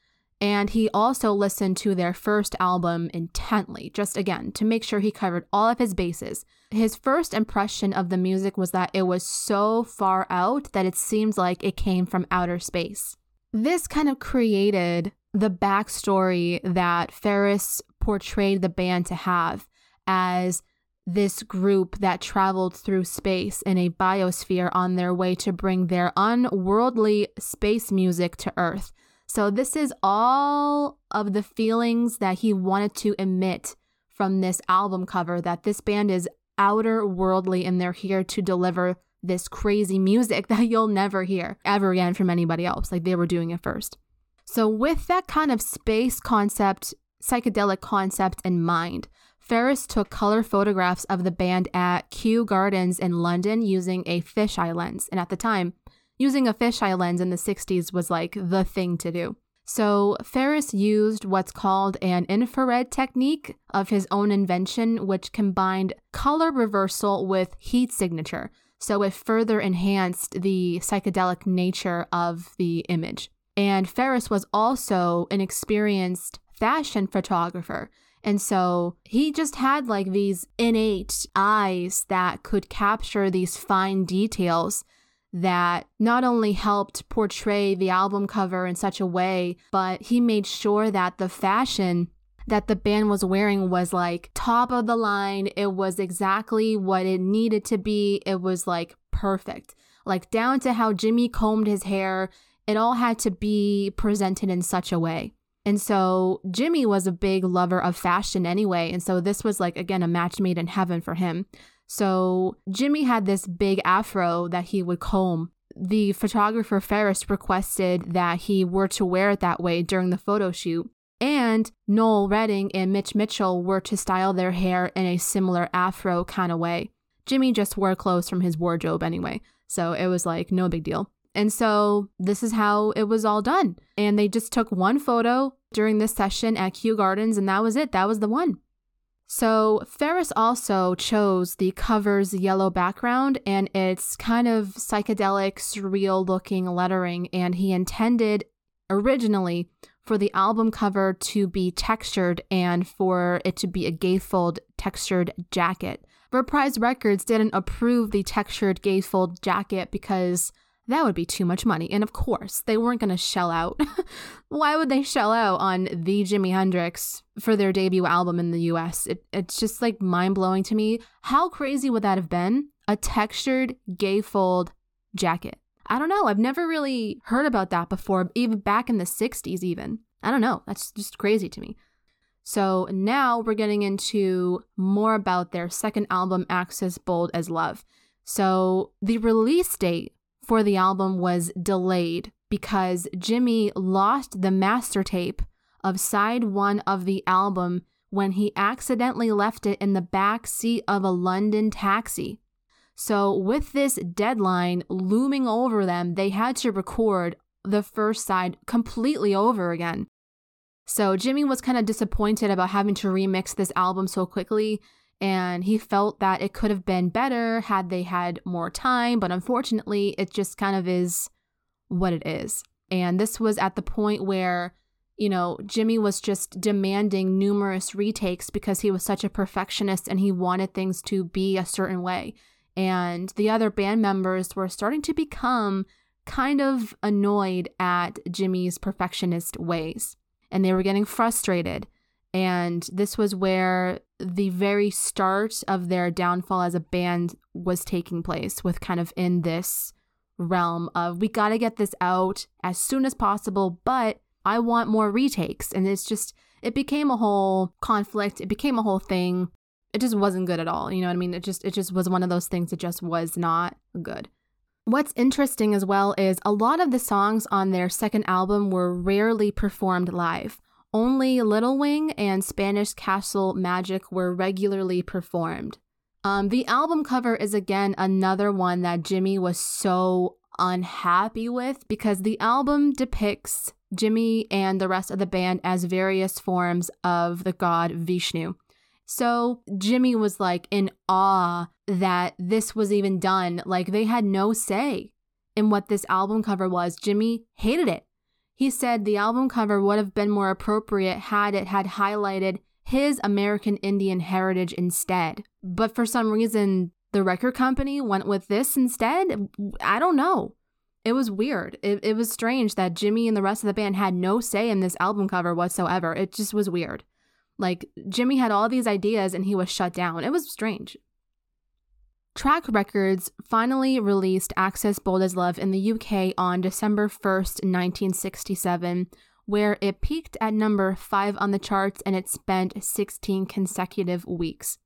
And he also listened to their first album intently, just again, to make sure he covered all of his bases. His first impression of the music was that it was so far out that it seemed like it came from outer space. This kind of created the backstory that Ferris portrayed the band to have as this group that traveled through space in a biosphere on their way to bring their unworldly space music to Earth. So, this is all of the feelings that he wanted to emit from this album cover that this band is outer worldly and they're here to deliver this crazy music [laughs] that you'll never hear ever again from anybody else. Like they were doing it first. So, with that kind of space concept, psychedelic concept in mind, Ferris took color photographs of the band at Kew Gardens in London using a fisheye lens. And at the time, using a fisheye lens in the 60s was like the thing to do. So, Ferris used what's called an infrared technique of his own invention, which combined color reversal with heat signature. So, it further enhanced the psychedelic nature of the image. And Ferris was also an experienced fashion photographer. And so he just had like these innate eyes that could capture these fine details that not only helped portray the album cover in such a way, but he made sure that the fashion that the band was wearing was like top of the line. It was exactly what it needed to be. It was like perfect, like down to how Jimi combed his hair. It all had to be presented in such a way. And so Jimi was a big lover of fashion anyway. And so this was like, again, a match made in heaven for him. So Jimi had this big afro that he would comb. The photographer Ferris requested that he were to wear it that way during the photo shoot. And Noel Redding and Mitch Mitchell were to style their hair in a similar afro kind of way. Jimi just wore clothes from his wardrobe anyway. So it was like no big deal. And so this is how it was all done. And they just took one photo during this session at Kew Gardens, and that was it. That was the one. So Ferris also chose the cover's yellow background and its kind of psychedelic, surreal looking lettering, and he intended originally for the album cover to be textured and for it to be a gatefold textured jacket. Reprise Records didn't approve the textured gatefold jacket because that would be too much money. And of course, they weren't going to shell out. [laughs] Why would they shell out on the Jimi Hendrix for their debut album in the US? It, it's just like mind blowing to me. How crazy would that have been? A textured gatefold jacket. I don't know. I've never really heard about that before, even back in the 60s, even. I don't know. That's just crazy to me. So now we're getting into more about their second album, Axis Bold as Love. So the release date for the album was delayed because Jimi lost the master tape of side one of the album when he accidentally left it in the back seat of a London taxi. So, with this deadline looming over them, they had to record the first side completely over again. So, Jimi was kind of disappointed about having to remix this album so quickly and he felt that it could have been better had they had more time, but unfortunately, it just kind of is what it is. And this was at the point where, you know, Jimi was just demanding numerous retakes because he was such a perfectionist and he wanted things to be a certain way. And the other band members were starting to become kind of annoyed at Jimi's perfectionist ways. And they were getting frustrated. And this was where the very start of their downfall as a band was taking place with kind of in this realm of we got to get this out as soon as possible but i want more retakes. And it's just it became a whole conflict. It became a whole thing. It just wasn't good at all you know what i mean? It just it just was one of those things that just was not good. What's interesting as well is a lot of the songs on their second album were rarely performed live. Only Little Wing and Spanish Castle Magic were regularly performed. Um, the album cover is again another one that Jimi was so unhappy with because the album depicts Jimi and the rest of the band as various forms of the god Vishnu. So Jimi was like in awe that this was even done. Like they had no say in what this album cover was. Jimi hated it. He said the album cover would have been more appropriate had it had highlighted his American Indian heritage instead. But for some reason, the record company went with this instead. I don't know. It was weird. It, it was strange that Jimi and the rest of the band had no say in this album cover whatsoever. It just was weird. Like, Jimi had all these ideas and he was shut down. It was strange. Track Records finally released Axis Bold as Love in the UK on December 1st, 1967, where it peaked at number 5 on the charts and it spent 16 consecutive weeks.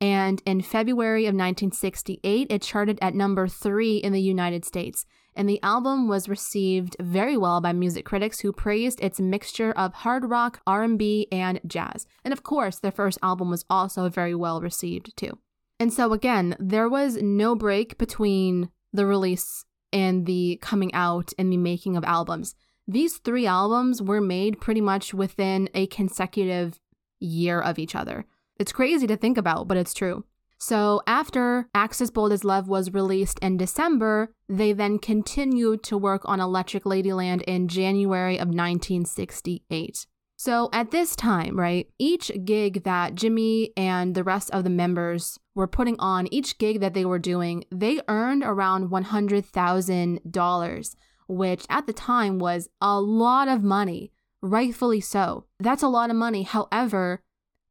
And in February of 1968, it charted at number three in the United States. And the album was received very well by music critics who praised its mixture of hard rock, R&B, and jazz. And of course, their first album was also very well received too. And so again, there was no break between the release and the coming out and the making of albums. These three albums were made pretty much within a consecutive year of each other. It's crazy to think about, but it's true. So after Axis Bold as Love was released in December, they then continued to work on Electric Ladyland in January of 1968. So at this time, right, each gig that Jimi and the rest of the members were putting on, each gig that they were doing, they earned around $100,000, which at the time was a lot of money, rightfully so. That's a lot of money. However,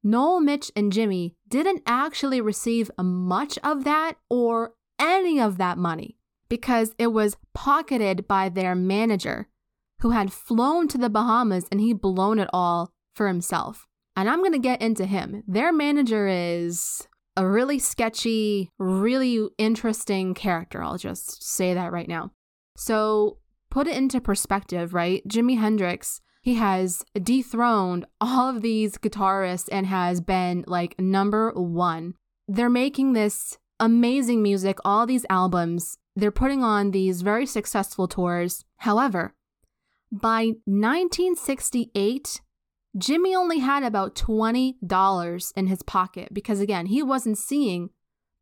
Noel, Mitch, and Jimi didn't actually receive much of that or any of that money because it was pocketed by their manager who had flown to the Bahamas and he blown it all for himself. And I'm going to get into him. Their manager is a really sketchy, really interesting character. I'll just say that right now. So, put it into perspective, right? Jimi Hendrix he has dethroned [laughs] all of these guitarists and has been like number one. They're making this amazing music, all these albums. They're putting on these very successful tours. However, by 1968, Jimi only had about $20 in his pocket because, again, he wasn't seeing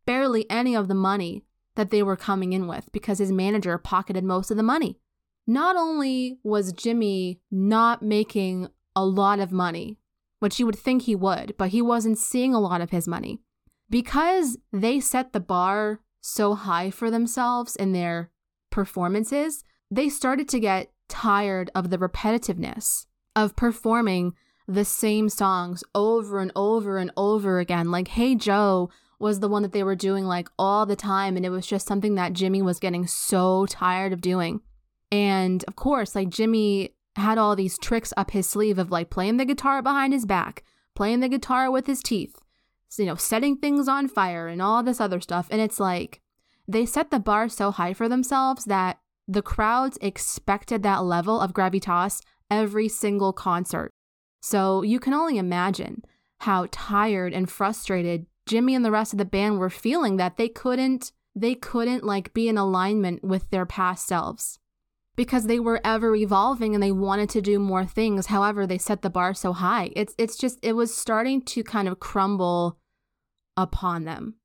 barely any of the money that they were coming in with because his manager pocketed most of the money not only was Jimi not making a lot of money, which you would think he would, but he wasn't seeing a lot of his money. Because they set the bar so high for themselves in their performances, they started to get tired of the repetitiveness of performing the same songs over and over and over again. Like, Hey Joe was the one that they were doing like all the time, and it was just something that Jimi was getting so tired of doing. And of course, like Jimi had all these tricks up his sleeve of like playing the guitar behind his back, playing the guitar with his teeth, you know, setting things on fire and all this other stuff. And it's like they set the bar so high for themselves that the crowds expected that level of gravitas every single concert. So you can only imagine how tired and frustrated Jimi and the rest of the band were feeling that they couldn't they couldn't like be in alignment with their past selves because they were ever evolving and they wanted to do more things. However, they set the bar so high. It's it's just it was starting to kind of crumble upon them.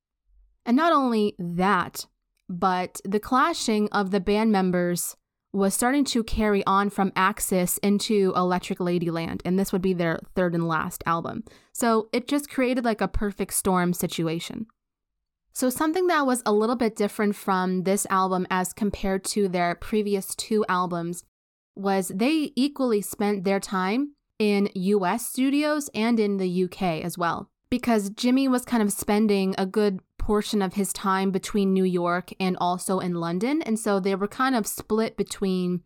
And not only that, but the clashing of the band members was starting to carry on from Axis into Electric Ladyland, and this would be their third and last album. So it just created like a perfect storm situation. So, something that was a little bit different from this album as compared to their previous two albums was they equally spent their time in US studios and in the UK as well. Because Jimi was kind of spending a good portion of his time between New York and also in London. And so they were kind of split between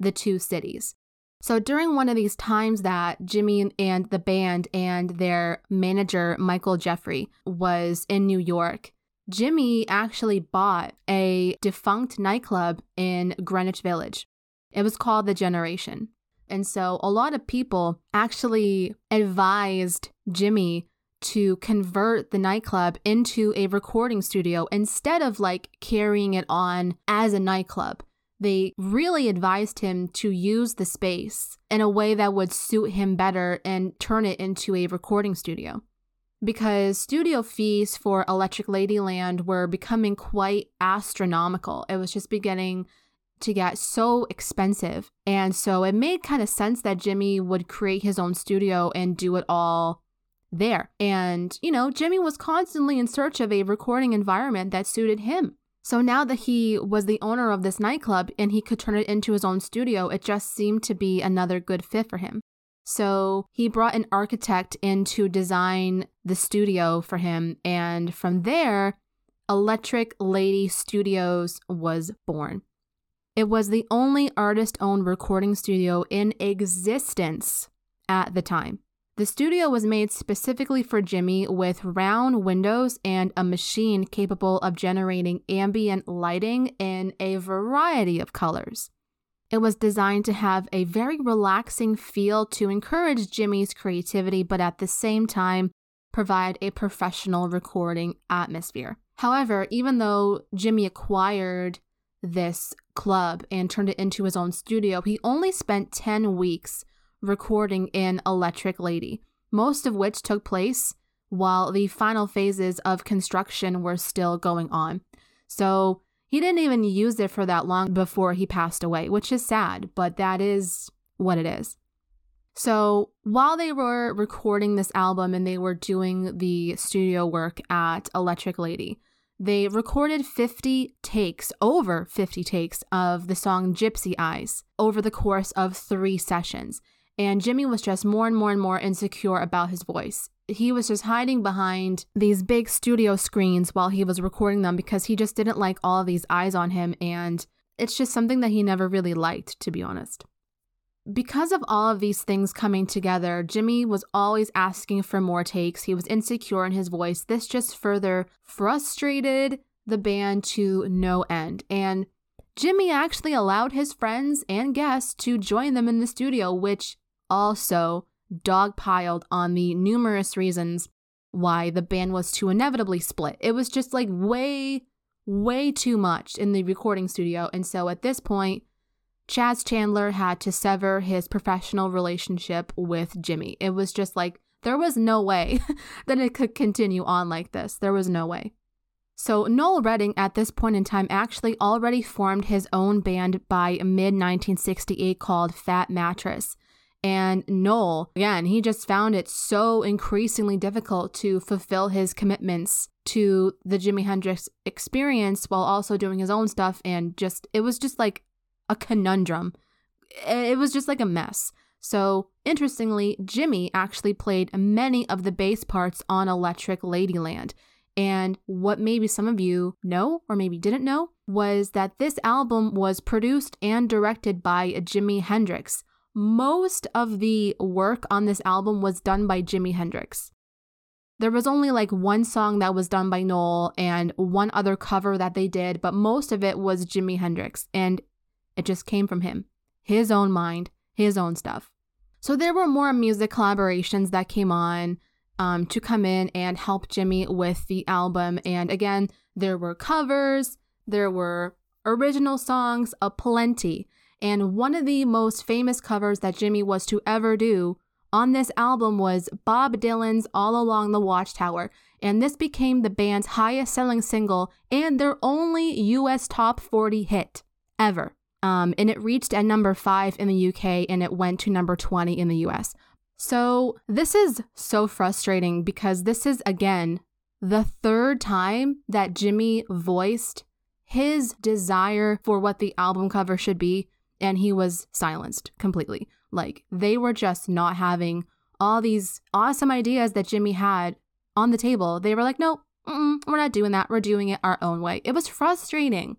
the two cities. So during one of these times that Jimi and the band and their manager, Michael Jeffery, was in New York, Jimi actually bought a defunct nightclub in Greenwich Village. It was called The Generation. And so a lot of people actually advised Jimi to convert the nightclub into a recording studio instead of like carrying it on as a nightclub. They really advised him to use the space in a way that would suit him better and turn it into a recording studio because studio fees for Electric Ladyland were becoming quite astronomical. It was just beginning to get so expensive. And so it made kind of sense that Jimi would create his own studio and do it all there. And, you know, Jimi was constantly in search of a recording environment that suited him. So now that he was the owner of this nightclub and he could turn it into his own studio, it just seemed to be another good fit for him. So he brought an architect in to design the studio for him. And from there, Electric Lady Studios was born. It was the only artist owned recording studio in existence at the time. The studio was made specifically for Jimi with round windows and a machine capable of generating ambient lighting in a variety of colors. It was designed to have a very relaxing feel to encourage Jimi's creativity, but at the same time, provide a professional recording atmosphere. However, even though Jimi acquired this club and turned it into his own studio, he only spent 10 weeks recording in Electric Lady, most of which took place while the final phases of construction were still going on. So he didn't even use it for that long before he passed away, which is sad, but that is what it is. So while they were recording this album and they were doing the studio work at Electric Lady, they recorded 50 takes, over 50 takes of the song Gypsy Eyes over the course of three sessions. And Jimi was just more and more and more insecure about his voice. He was just hiding behind these big studio screens while he was recording them because he just didn't like all of these eyes on him. And it's just something that he never really liked, to be honest. Because of all of these things coming together, Jimi was always asking for more takes. He was insecure in his voice. This just further frustrated the band to no end. And Jimi actually allowed his friends and guests to join them in the studio, which also dogpiled on the numerous reasons why the band was to inevitably split. It was just like way, way too much in the recording studio. And so at this point, Chas Chandler had to sever his professional relationship with Jimi. It was just like, there was no way [laughs] that it could continue on like this. There was no way. So, Noel Redding at this point in time actually already formed his own band by mid 1968 called Fat Mattress. And Noel, again, he just found it so increasingly difficult to fulfill his commitments to the Jimi Hendrix experience while also doing his own stuff. And just, it was just like a conundrum. It was just like a mess. So, interestingly, Jimi actually played many of the bass parts on Electric Ladyland. And what maybe some of you know or maybe didn't know was that this album was produced and directed by Jimi Hendrix. Most of the work on this album was done by Jimi Hendrix. There was only like one song that was done by Noel and one other cover that they did, but most of it was Jimi Hendrix. And it just came from him, his own mind, his own stuff. So there were more music collaborations that came on um, to come in and help Jimi with the album. And again, there were covers, there were original songs aplenty. And one of the most famous covers that Jimi was to ever do on this album was Bob Dylan's All Along the Watchtower. And this became the band's highest selling single and their only US top 40 hit ever. Um, and it reached at number five in the UK and it went to number 20 in the US. So this is so frustrating because this is, again, the third time that Jimi voiced his desire for what the album cover should be, and he was silenced completely. Like they were just not having all these awesome ideas that Jimi had on the table. They were like, nope, we're not doing that. We're doing it our own way. It was frustrating.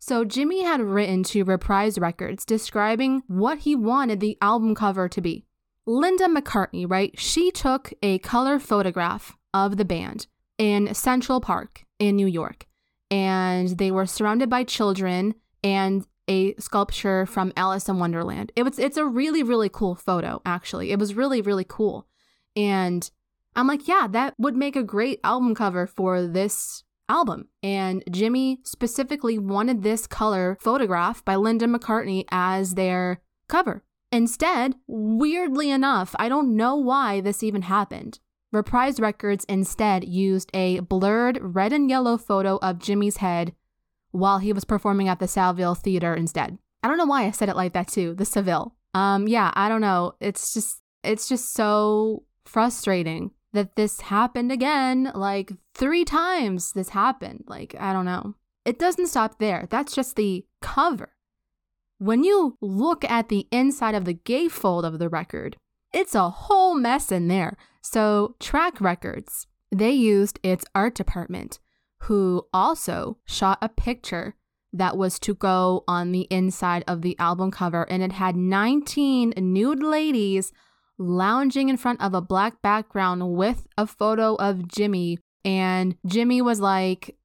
So Jimi had written to Reprise Records describing what he wanted the album cover to be. Linda McCartney, right? She took a color photograph of the band in Central Park in New York, and they were surrounded by children and a sculpture from Alice in Wonderland. It was it's a really really cool photo actually. It was really really cool. And I'm like, yeah, that would make a great album cover for this album. And Jimi specifically wanted this color photograph by Linda McCartney as their cover. Instead, weirdly enough, I don't know why this even happened. Reprise Records instead used a blurred red and yellow photo of Jimi's head while he was performing at the Saville Theater instead. I don't know why I said it like that too, the Saville. Um yeah, I don't know. It's just it's just so frustrating that this happened again. Like three times this happened. Like, I don't know. It doesn't stop there. That's just the cover. When you look at the inside of the gatefold of the record, it's a whole mess in there. So, Track Records, they used its art department, who also shot a picture that was to go on the inside of the album cover, and it had 19 nude ladies lounging in front of a black background with a photo of Jimi. And Jimi was like,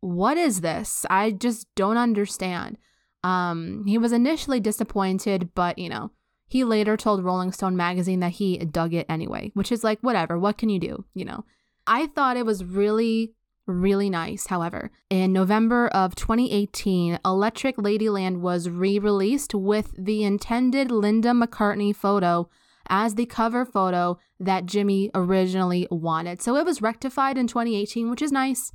What is this? I just don't understand. Um, he was initially disappointed, but you know, he later told Rolling Stone magazine that he dug it anyway, which is like, whatever, what can you do? You know, I thought it was really, really nice. However, in November of 2018, Electric Ladyland was re released with the intended Linda McCartney photo as the cover photo that Jimi originally wanted. So it was rectified in 2018, which is nice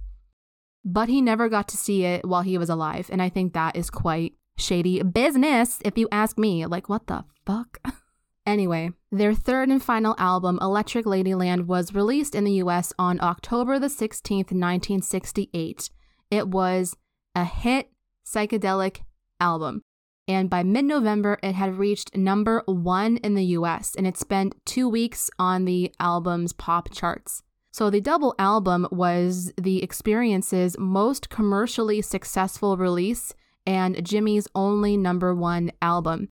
but he never got to see it while he was alive. And I think that is quite shady business, if you ask me. Like, what the fuck? [laughs] anyway, their third and final album, Electric Ladyland, was released in the US on October the 16th, 1968. It was a hit psychedelic album. And by mid November, it had reached number one in the US, and it spent two weeks on the album's pop charts. So the double album was the experience's most commercially successful release and Jimi's only number one album.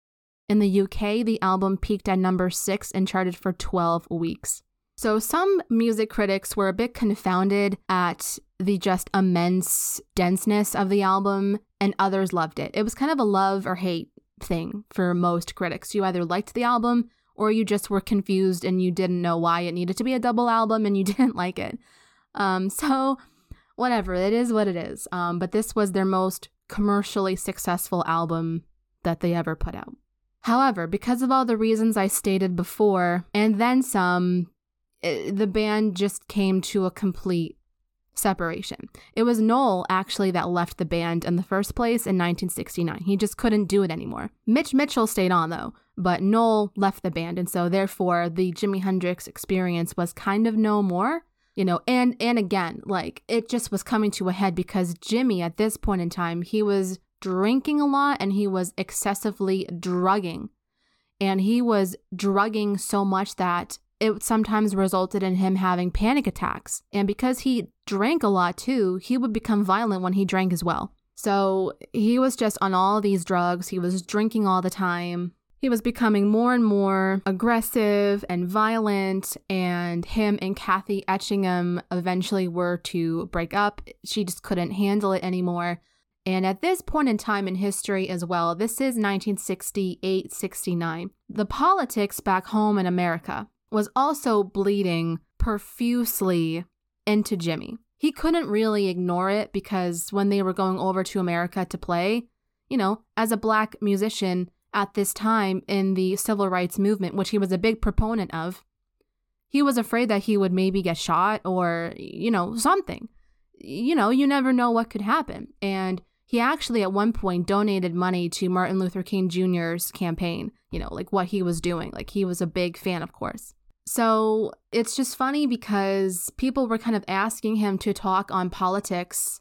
In the UK, the album peaked at number six and charted for 12 weeks. So some music critics were a bit confounded at the just immense denseness of the album, and others loved it. It was kind of a love or hate thing for most critics. You either liked the album or you just were confused and you didn't know why it needed to be a double album and you [laughs] didn't like it. Um, so, whatever, it is what it is. Um, but this was their most commercially successful album that they ever put out. However, because of all the reasons I stated before, and then some, it, eh, the band just came to a complete separation. It was Noel actually that left the band in the first place in 1969. He just couldn't do it anymore. Mitch Mitchell stayed on though, but Noel left the band and so therefore the Jimi Hendrix experience was kind of no more. You know, and and again, like it just was coming to a head because Jimi at this point in time, he was drinking a lot and he was excessively drugging. And he was drugging so much that it sometimes resulted in him having panic attacks. And because he drank a lot too, he would become violent when he drank as well. So he was just on all these drugs. He was drinking all the time. He was becoming more and more aggressive and violent, and him and Kathy Etchingham eventually were to break up. She just couldn't handle it anymore. And at this point in time in history as well, this is 1968 69, the politics back home in America was also bleeding profusely into Jimi. He couldn't really ignore it because when they were going over to America to play, you know, as a black musician at this time in the civil rights movement, which he was a big proponent of, he was afraid that he would maybe get shot or, you know, something. You know, you never know what could happen. And he actually, at one point, donated money to Martin Luther King Jr.'s campaign, you know, like what he was doing. Like he was a big fan, of course. So it's just funny because people were kind of asking him to talk on politics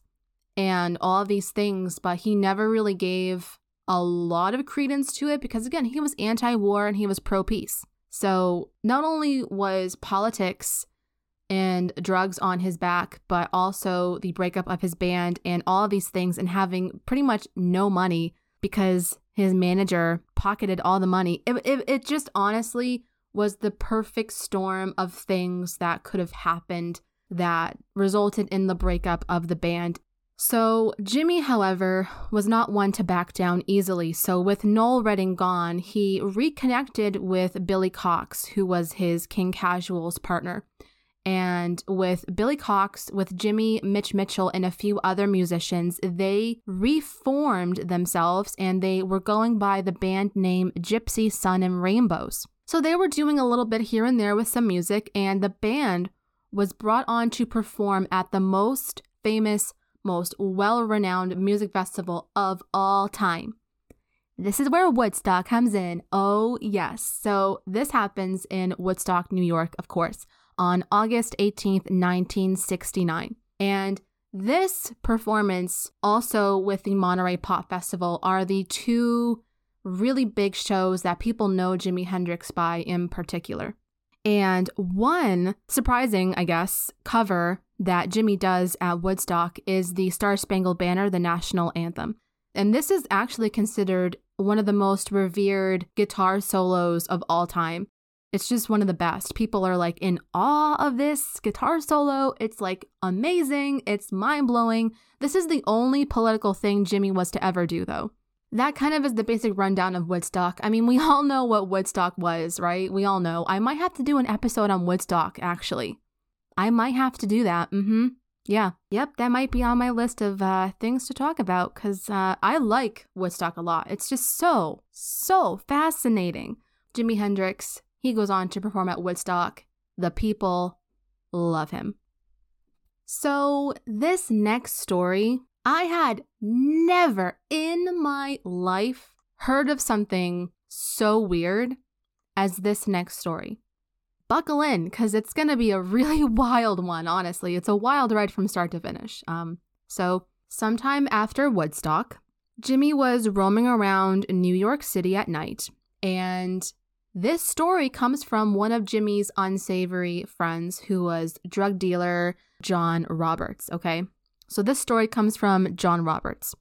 and all these things, but he never really gave a lot of credence to it because, again, he was anti war and he was pro peace. So not only was politics and drugs on his back, but also the breakup of his band and all these things and having pretty much no money because his manager pocketed all the money. It, it, it just honestly was the perfect storm of things that could have happened that resulted in the breakup of the band. So, Jimi, however, was not one to back down easily. So, with Noel Redding gone, he reconnected with Billy Cox, who was his King Casuals partner. And with Billy Cox, with Jimi, Mitch Mitchell, and a few other musicians, they reformed themselves and they were going by the band name Gypsy Sun and Rainbows. So they were doing a little bit here and there with some music, and the band was brought on to perform at the most famous, most well renowned music festival of all time. This is where Woodstock comes in. Oh, yes. So this happens in Woodstock, New York, of course, on August 18th, 1969. And this performance, also with the Monterey Pop Festival, are the two really big shows that people know Jimi Hendrix by in particular. And one surprising, I guess, cover that Jimi does at Woodstock is the Star Spangled Banner, the national anthem. And this is actually considered one of the most revered guitar solos of all time. It's just one of the best. People are like in awe of this guitar solo. It's like amazing. It's mind blowing. This is the only political thing Jimi was to ever do, though. That kind of is the basic rundown of Woodstock. I mean, we [laughs] all know what Woodstock was, right? We all know. I might have to do an episode on Woodstock, actually. I might have to do that. Mm hmm. Yeah. Yep. That might be on my list of uh, things to talk about because uh, I like Woodstock a lot. It's just so, so fascinating. Jimi Hendrix, he goes on to perform at Woodstock. The people love him. So, this next story, I had never in my life heard of something so weird as this next story. Buckle in, because it's going to be a really [laughs] wild one, honestly. It's a wild ride from start to finish. Um, so, sometime after Woodstock, Jimi was roaming around New York City at night, and this story comes from one of Jimi's unsavory friends who was drug dealer John Roberts, okay? So this story comes from John Roberts.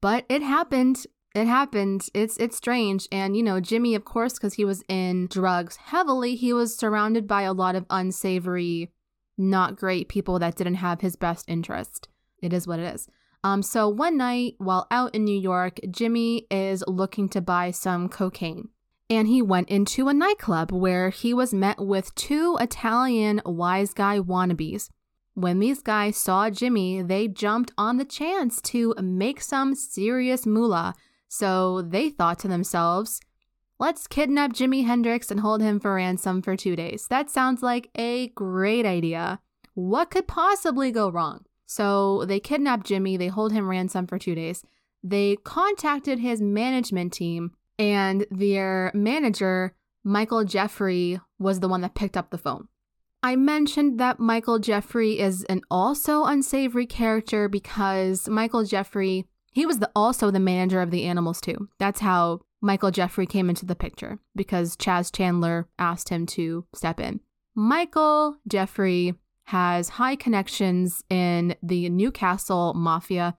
But it happened. It happened. It's it's strange and you know, Jimi of course cuz he was in drugs heavily, he was surrounded by a lot of unsavory not great people that didn't have his best interest. It is what it is. Um, so one night while out in New York, Jimi is looking to buy some cocaine and he went into a nightclub where he was met with two Italian wise guy wannabes. When these guys saw Jimi, they jumped on the chance to make some serious moolah. So they thought to themselves, let's kidnap Jimi Hendrix and hold him for ransom for two days. That sounds like a great idea. What could possibly go wrong? So they kidnap Jimi, they hold him ransom for two days. They contacted his management team and their manager, Michael Jeffery, was the one that picked up the phone. I mentioned that Michael Jeffery is an also unsavory character because Michael Jeffery, he was the, also the manager of the animals too. That's how Michael Jeffery came into the picture because Chas Chandler asked him to step in. Michael Jeffery has high connections in the Newcastle mafia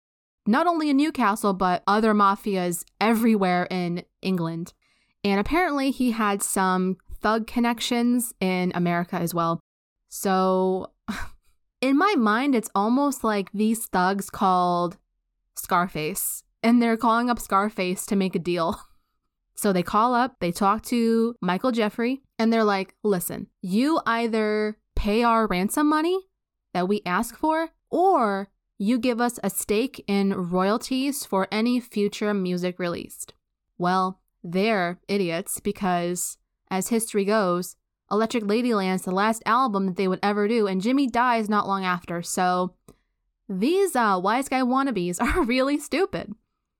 not only in Newcastle, but other mafias everywhere in England. And apparently, he had some thug connections in America as well. So, [laughs] in my mind, it's almost like these thugs called Scarface, and they're calling up Scarface to make a deal. [laughs] So they call up, they talk to Michael Jeffery, and they're like, listen, you either pay our ransom money that we ask for, or you give us a stake in royalties for any future music released. Well, they're idiots because, as history goes, Electric Ladyland's the last album that they would ever do, and Jimi dies not long after, so these uh, wise guy wannabes [laughs] are really stupid.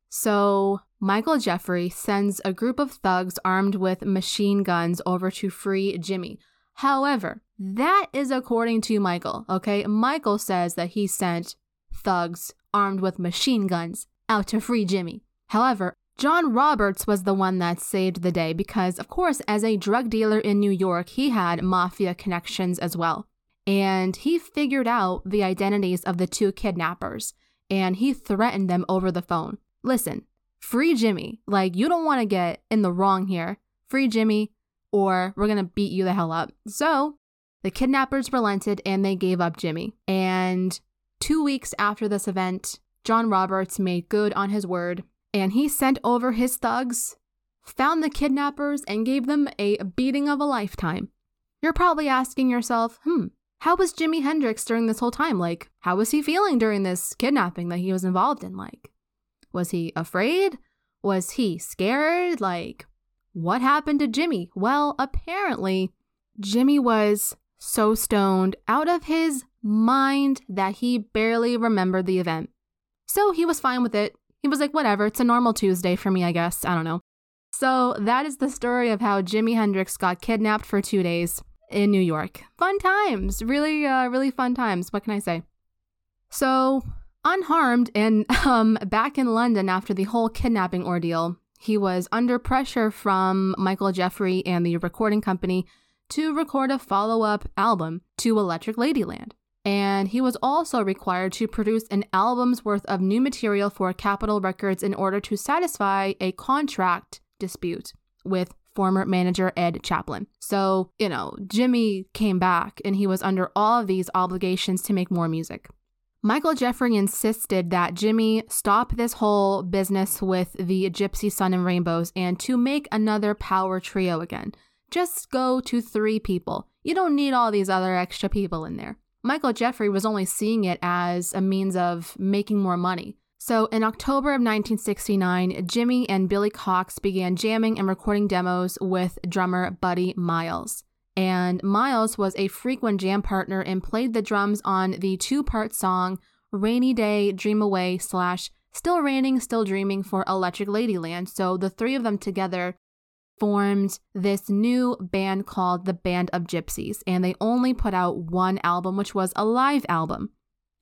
So, Michael Jeffery sends a group of thugs armed with machine guns over to free Jimi. However, that is according to Michael, okay? Michael says that he sent thugs armed with machine guns out to free Jimi. However, John Roberts was the one that saved the day because, of course, as a drug dealer in New York, he had mafia connections as well. And he figured out the identities of the two kidnappers and he threatened them over the phone. Listen, free Jimi. Like, you don't want to get in the wrong here. Free Jimi, or we're going to beat you the hell up. So, the kidnappers relented and they gave up Jimi. And Two weeks after this event, John Roberts made good on his word and he sent over his thugs, found the kidnappers, and gave them a beating of a lifetime. You're probably asking yourself, hmm, how was Jimi Hendrix during this whole time? Like, how was he feeling during this kidnapping that he was involved in? Like, was he afraid? Was he scared? Like, what happened to Jimi? Well, apparently, Jimi was so stoned out of his mind that he barely remembered the event. So he was fine with it. He was like, whatever, it's a normal Tuesday for me, I guess. I don't know. So that is the story of how Jimi Hendrix got kidnapped for two days in New York. Fun times, really, uh, really fun times. What can I say? So, unharmed and [laughs] um, back in London after the whole kidnapping ordeal, he was under pressure from Michael Jeffery and the recording company to record a follow up album to Electric Ladyland and he was also required to produce an album's worth of new material for Capitol Records in order to satisfy a contract dispute with former manager Ed Chalpin. So, you know, Jimi came back and he was under all of these obligations to make more music. Michael Jeffery insisted that Jimi stop this whole business with the Gypsy Sun and Rainbows and to make another power trio again. Just go to three people. You don't need all these other extra people in there. Michael Jeffery was only seeing it as a means of making more money. So in October of 1969, Jimi and Billy Cox began jamming and recording demos with drummer Buddy Miles and Miles was a frequent jam partner and played the drums on the two-part song Rainy Day Dream Away slash Still Raining, Still Dreaming for Electric Ladyland. So the three of them together formed this new band called the Band of Gypsys, and they only put out one album, which was a live album.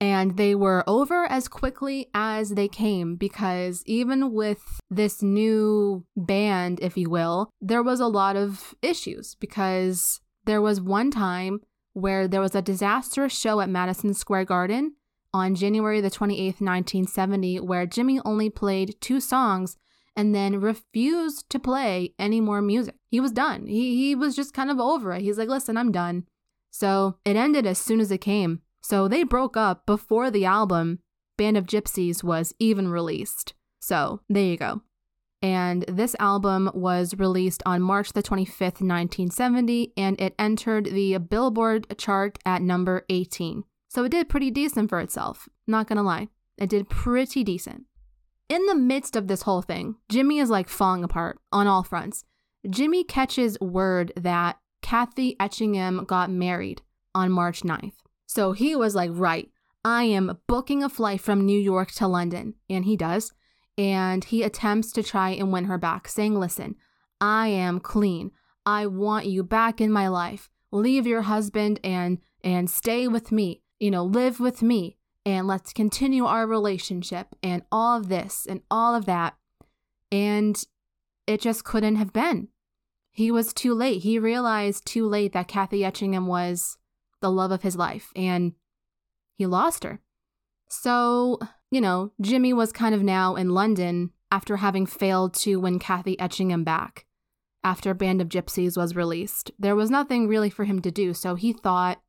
And they were over as quickly as they came because even with this new band, if you will, there was a lot of issues because there was one time where there was a disastrous show at Madison Square Garden on January the 28th, 1970, where Jimi only played two songs and then refused to play any more music. He was done. He, he was just kind of over it. He's like, listen, I'm done. So it ended as soon as it came. So they broke up before the album Band of Gypsys was even released. So there you go. And this album was released on March the 25th, 1970, and it entered the Billboard chart at number 18. So it did pretty decent for itself, not gonna lie. It did pretty decent. In the midst of this whole thing, Jimi is like falling apart on all fronts. Jimi catches word that Kathy Etchingham got married on March 9th. So he was like, right, I am booking a flight from New York to London. And he does. And he attempts to try and win her back, saying, listen, I am clean. I want you back in my life. Leave your husband and and stay with me. You know, live with me and let's continue our relationship and all of this and all of that. And it just couldn't have been. He was too late. He realized too late that Kathy Etchingham was the love of his life, and he lost her. So, you know, Jimi was kind of now in London after having failed to win Kathy Etchingham back after Band of Gypsys was released. There was nothing really for him to do, so he thought,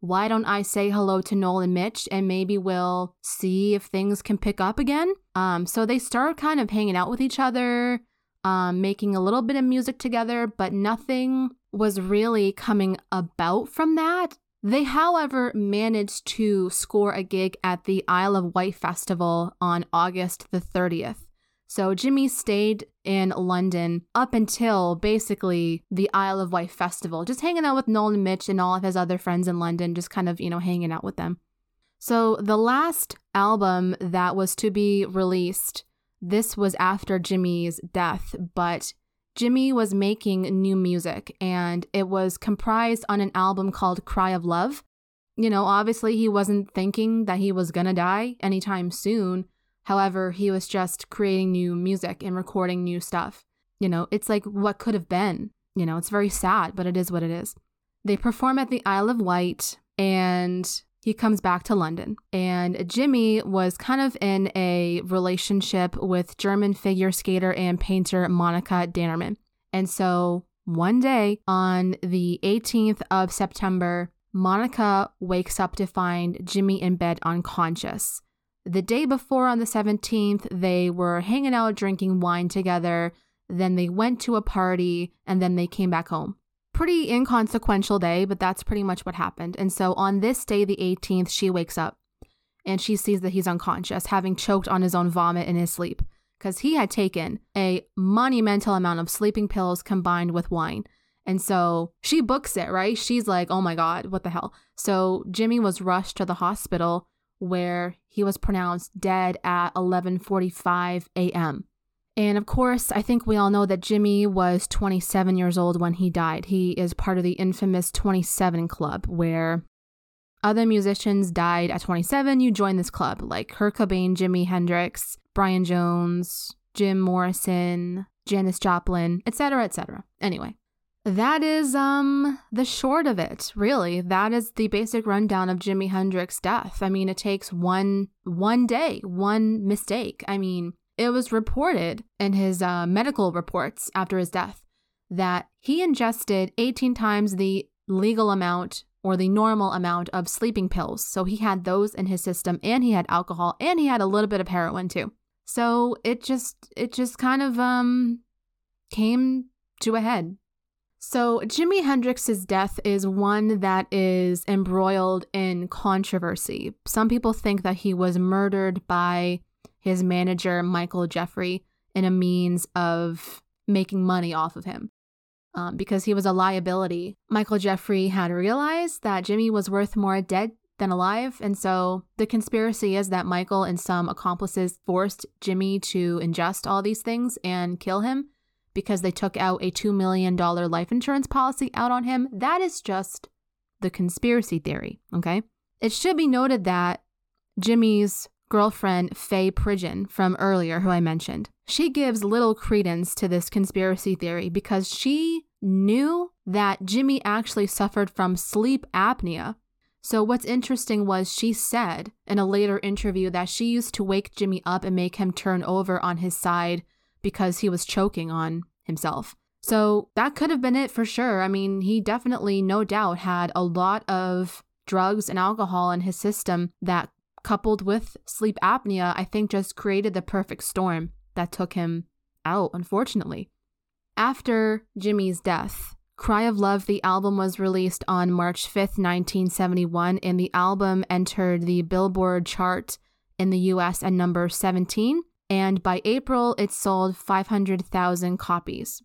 why don't I say hello to Noel and Mitch and maybe we'll see if things can pick up again? Um, so they started kind of hanging out with each other, um, making a little bit of music together, but nothing was really coming about from that. They, however, managed to score a gig at the Isle of Wight Festival on August the 30th. So Jimi stayed in London up until basically the Isle of Wight Festival, just hanging out with Nolan Mitch and all of his other friends in London, just kind of, you know, hanging out with them. So the last album that was to be released, this was after Jimi's death, but Jimi was making new music and it was comprised on an album called Cry of Love. You know, obviously he wasn't thinking that he was gonna die anytime soon. However, he was just creating new music and recording new stuff. You know, it's like what could have been. You know, it's very sad, but it is what it is. They perform at the Isle of Wight and he comes back to London. And Jimi was kind of in a relationship with German figure skater and painter Monika Dannemann. And so one day on the 18th of September, Monika wakes up to find Jimi in bed unconscious. The day before, on the 17th, they were hanging out drinking wine together. Then they went to a party and then they came back home pretty inconsequential day, but that's pretty much what happened. And so on this day, the 18th, she wakes up and she sees that he's unconscious, having choked on his own vomit in his sleep because he had taken a monumental amount of sleeping pills combined with wine. And so she books it, right? She's like, oh my God, what the hell? So Jimi was rushed to the hospital where he was pronounced dead at 11:45 a.m. And of course, I think we all know that Jimi was 27 years old when he died. He is part of the infamous 27 Club, where other musicians died at 27. You join this club, like Kurt Cobain, Jimi Hendrix, Brian Jones, Jim Morrison, Janis Joplin, etc., etc. Anyway, that is um the short of it really that is the basic rundown of jimi hendrix's death i mean it takes one one day one mistake i mean it was reported in his uh, medical reports after his death that he ingested 18 times the legal amount or the normal amount of sleeping pills. So he had those in his system and he had alcohol and he had a little bit of heroin too. So it just it just kind of um came to a head. So Jimi Hendrix's death is one that is embroiled in controversy. Some people think that he was murdered by his manager Michael Jeffery in a means of making money off of him um, because he was a liability. Michael Jeffery had realized that Jimi was worth more dead than alive, and so the conspiracy is that Michael and some accomplices forced Jimi to ingest all these things and kill him because they took out a $2 million life insurance policy out on him. That is just the conspiracy theory, okay? It should be noted that Jimi's girlfriend, Faye Pridgon, from earlier, who I mentioned, she gives little credence to this conspiracy theory because she knew that Jimi actually suffered from sleep apnea. So, what's interesting was she said in a later interview that she used to wake Jimi up and make him turn over on his side because he was choking on himself. So, that could have been it for sure. I mean, he definitely, no doubt, had a lot of drugs and alcohol in his system that, coupled with sleep apnea, I think just created the perfect storm that took him out, unfortunately. After Jimi's death, Cry of Love, the album was released on March 5th, 1971, and the album entered the Billboard chart in the US at number 17. And by April, it sold 500,000 copies.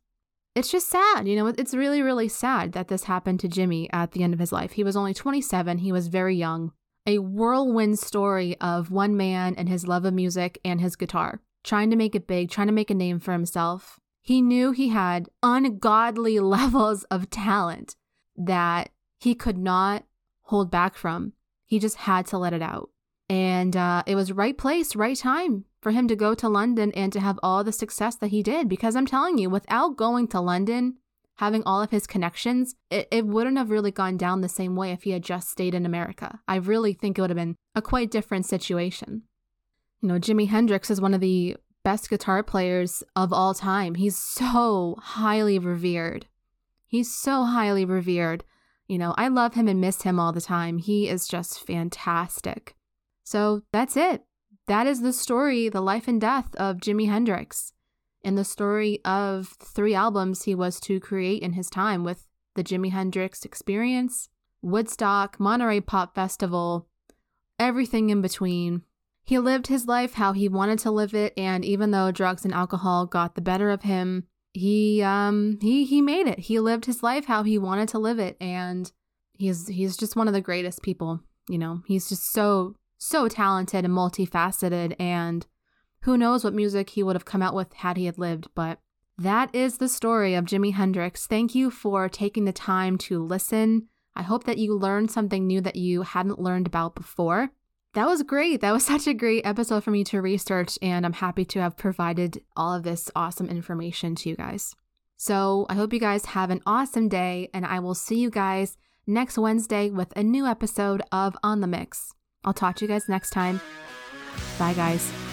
It's just sad, you know, it's really, really sad that this happened to Jimi at the end of his life. He was only 27, he was very young. A whirlwind story of one man and his love of music and his guitar, trying to make it big, trying to make a name for himself, he knew he had ungodly [laughs] levels of talent that he could not hold back from. He just had to let it out. And uh, it was right place, right time for him to go to London and to have all the success that he did. Because I'm telling you, without going to London, having all of his connections, it, it wouldn't have really gone down the same way if he had just stayed in America. I really think it would have been a quite different situation. You know, Jimi Hendrix is one of the best guitar players of all time. He's so highly revered. He's so highly revered. You know, I love him and miss him all the time. He is just fantastic. So that's it. That is the story, the life and death of Jimi Hendrix, and the story of three albums he was to create in his time with the Jimi Hendrix Experience, Woodstock, Monterey Pop Festival, everything in between. He lived his life how he wanted to live it, and even though drugs and alcohol got the better of him, he um he he made it. He lived his life how he wanted to live it, and he's he's just one of the greatest people. You know, he's just so so talented and multifaceted, and who knows what music he would have come out with had he had lived. But that is the story of Jimi Hendrix. Thank you for taking the time to listen. I hope that you learned something new that you hadn't learned about before that was great. That was [laughs] such a great episode for me to research, and I'm happy to have provided all of this awesome information to you guys. So I hope you guys have an awesome day, and I will see you guys next Wednesday with a new episode of On the Mix. I'll talk to you guys next time. Bye, guys.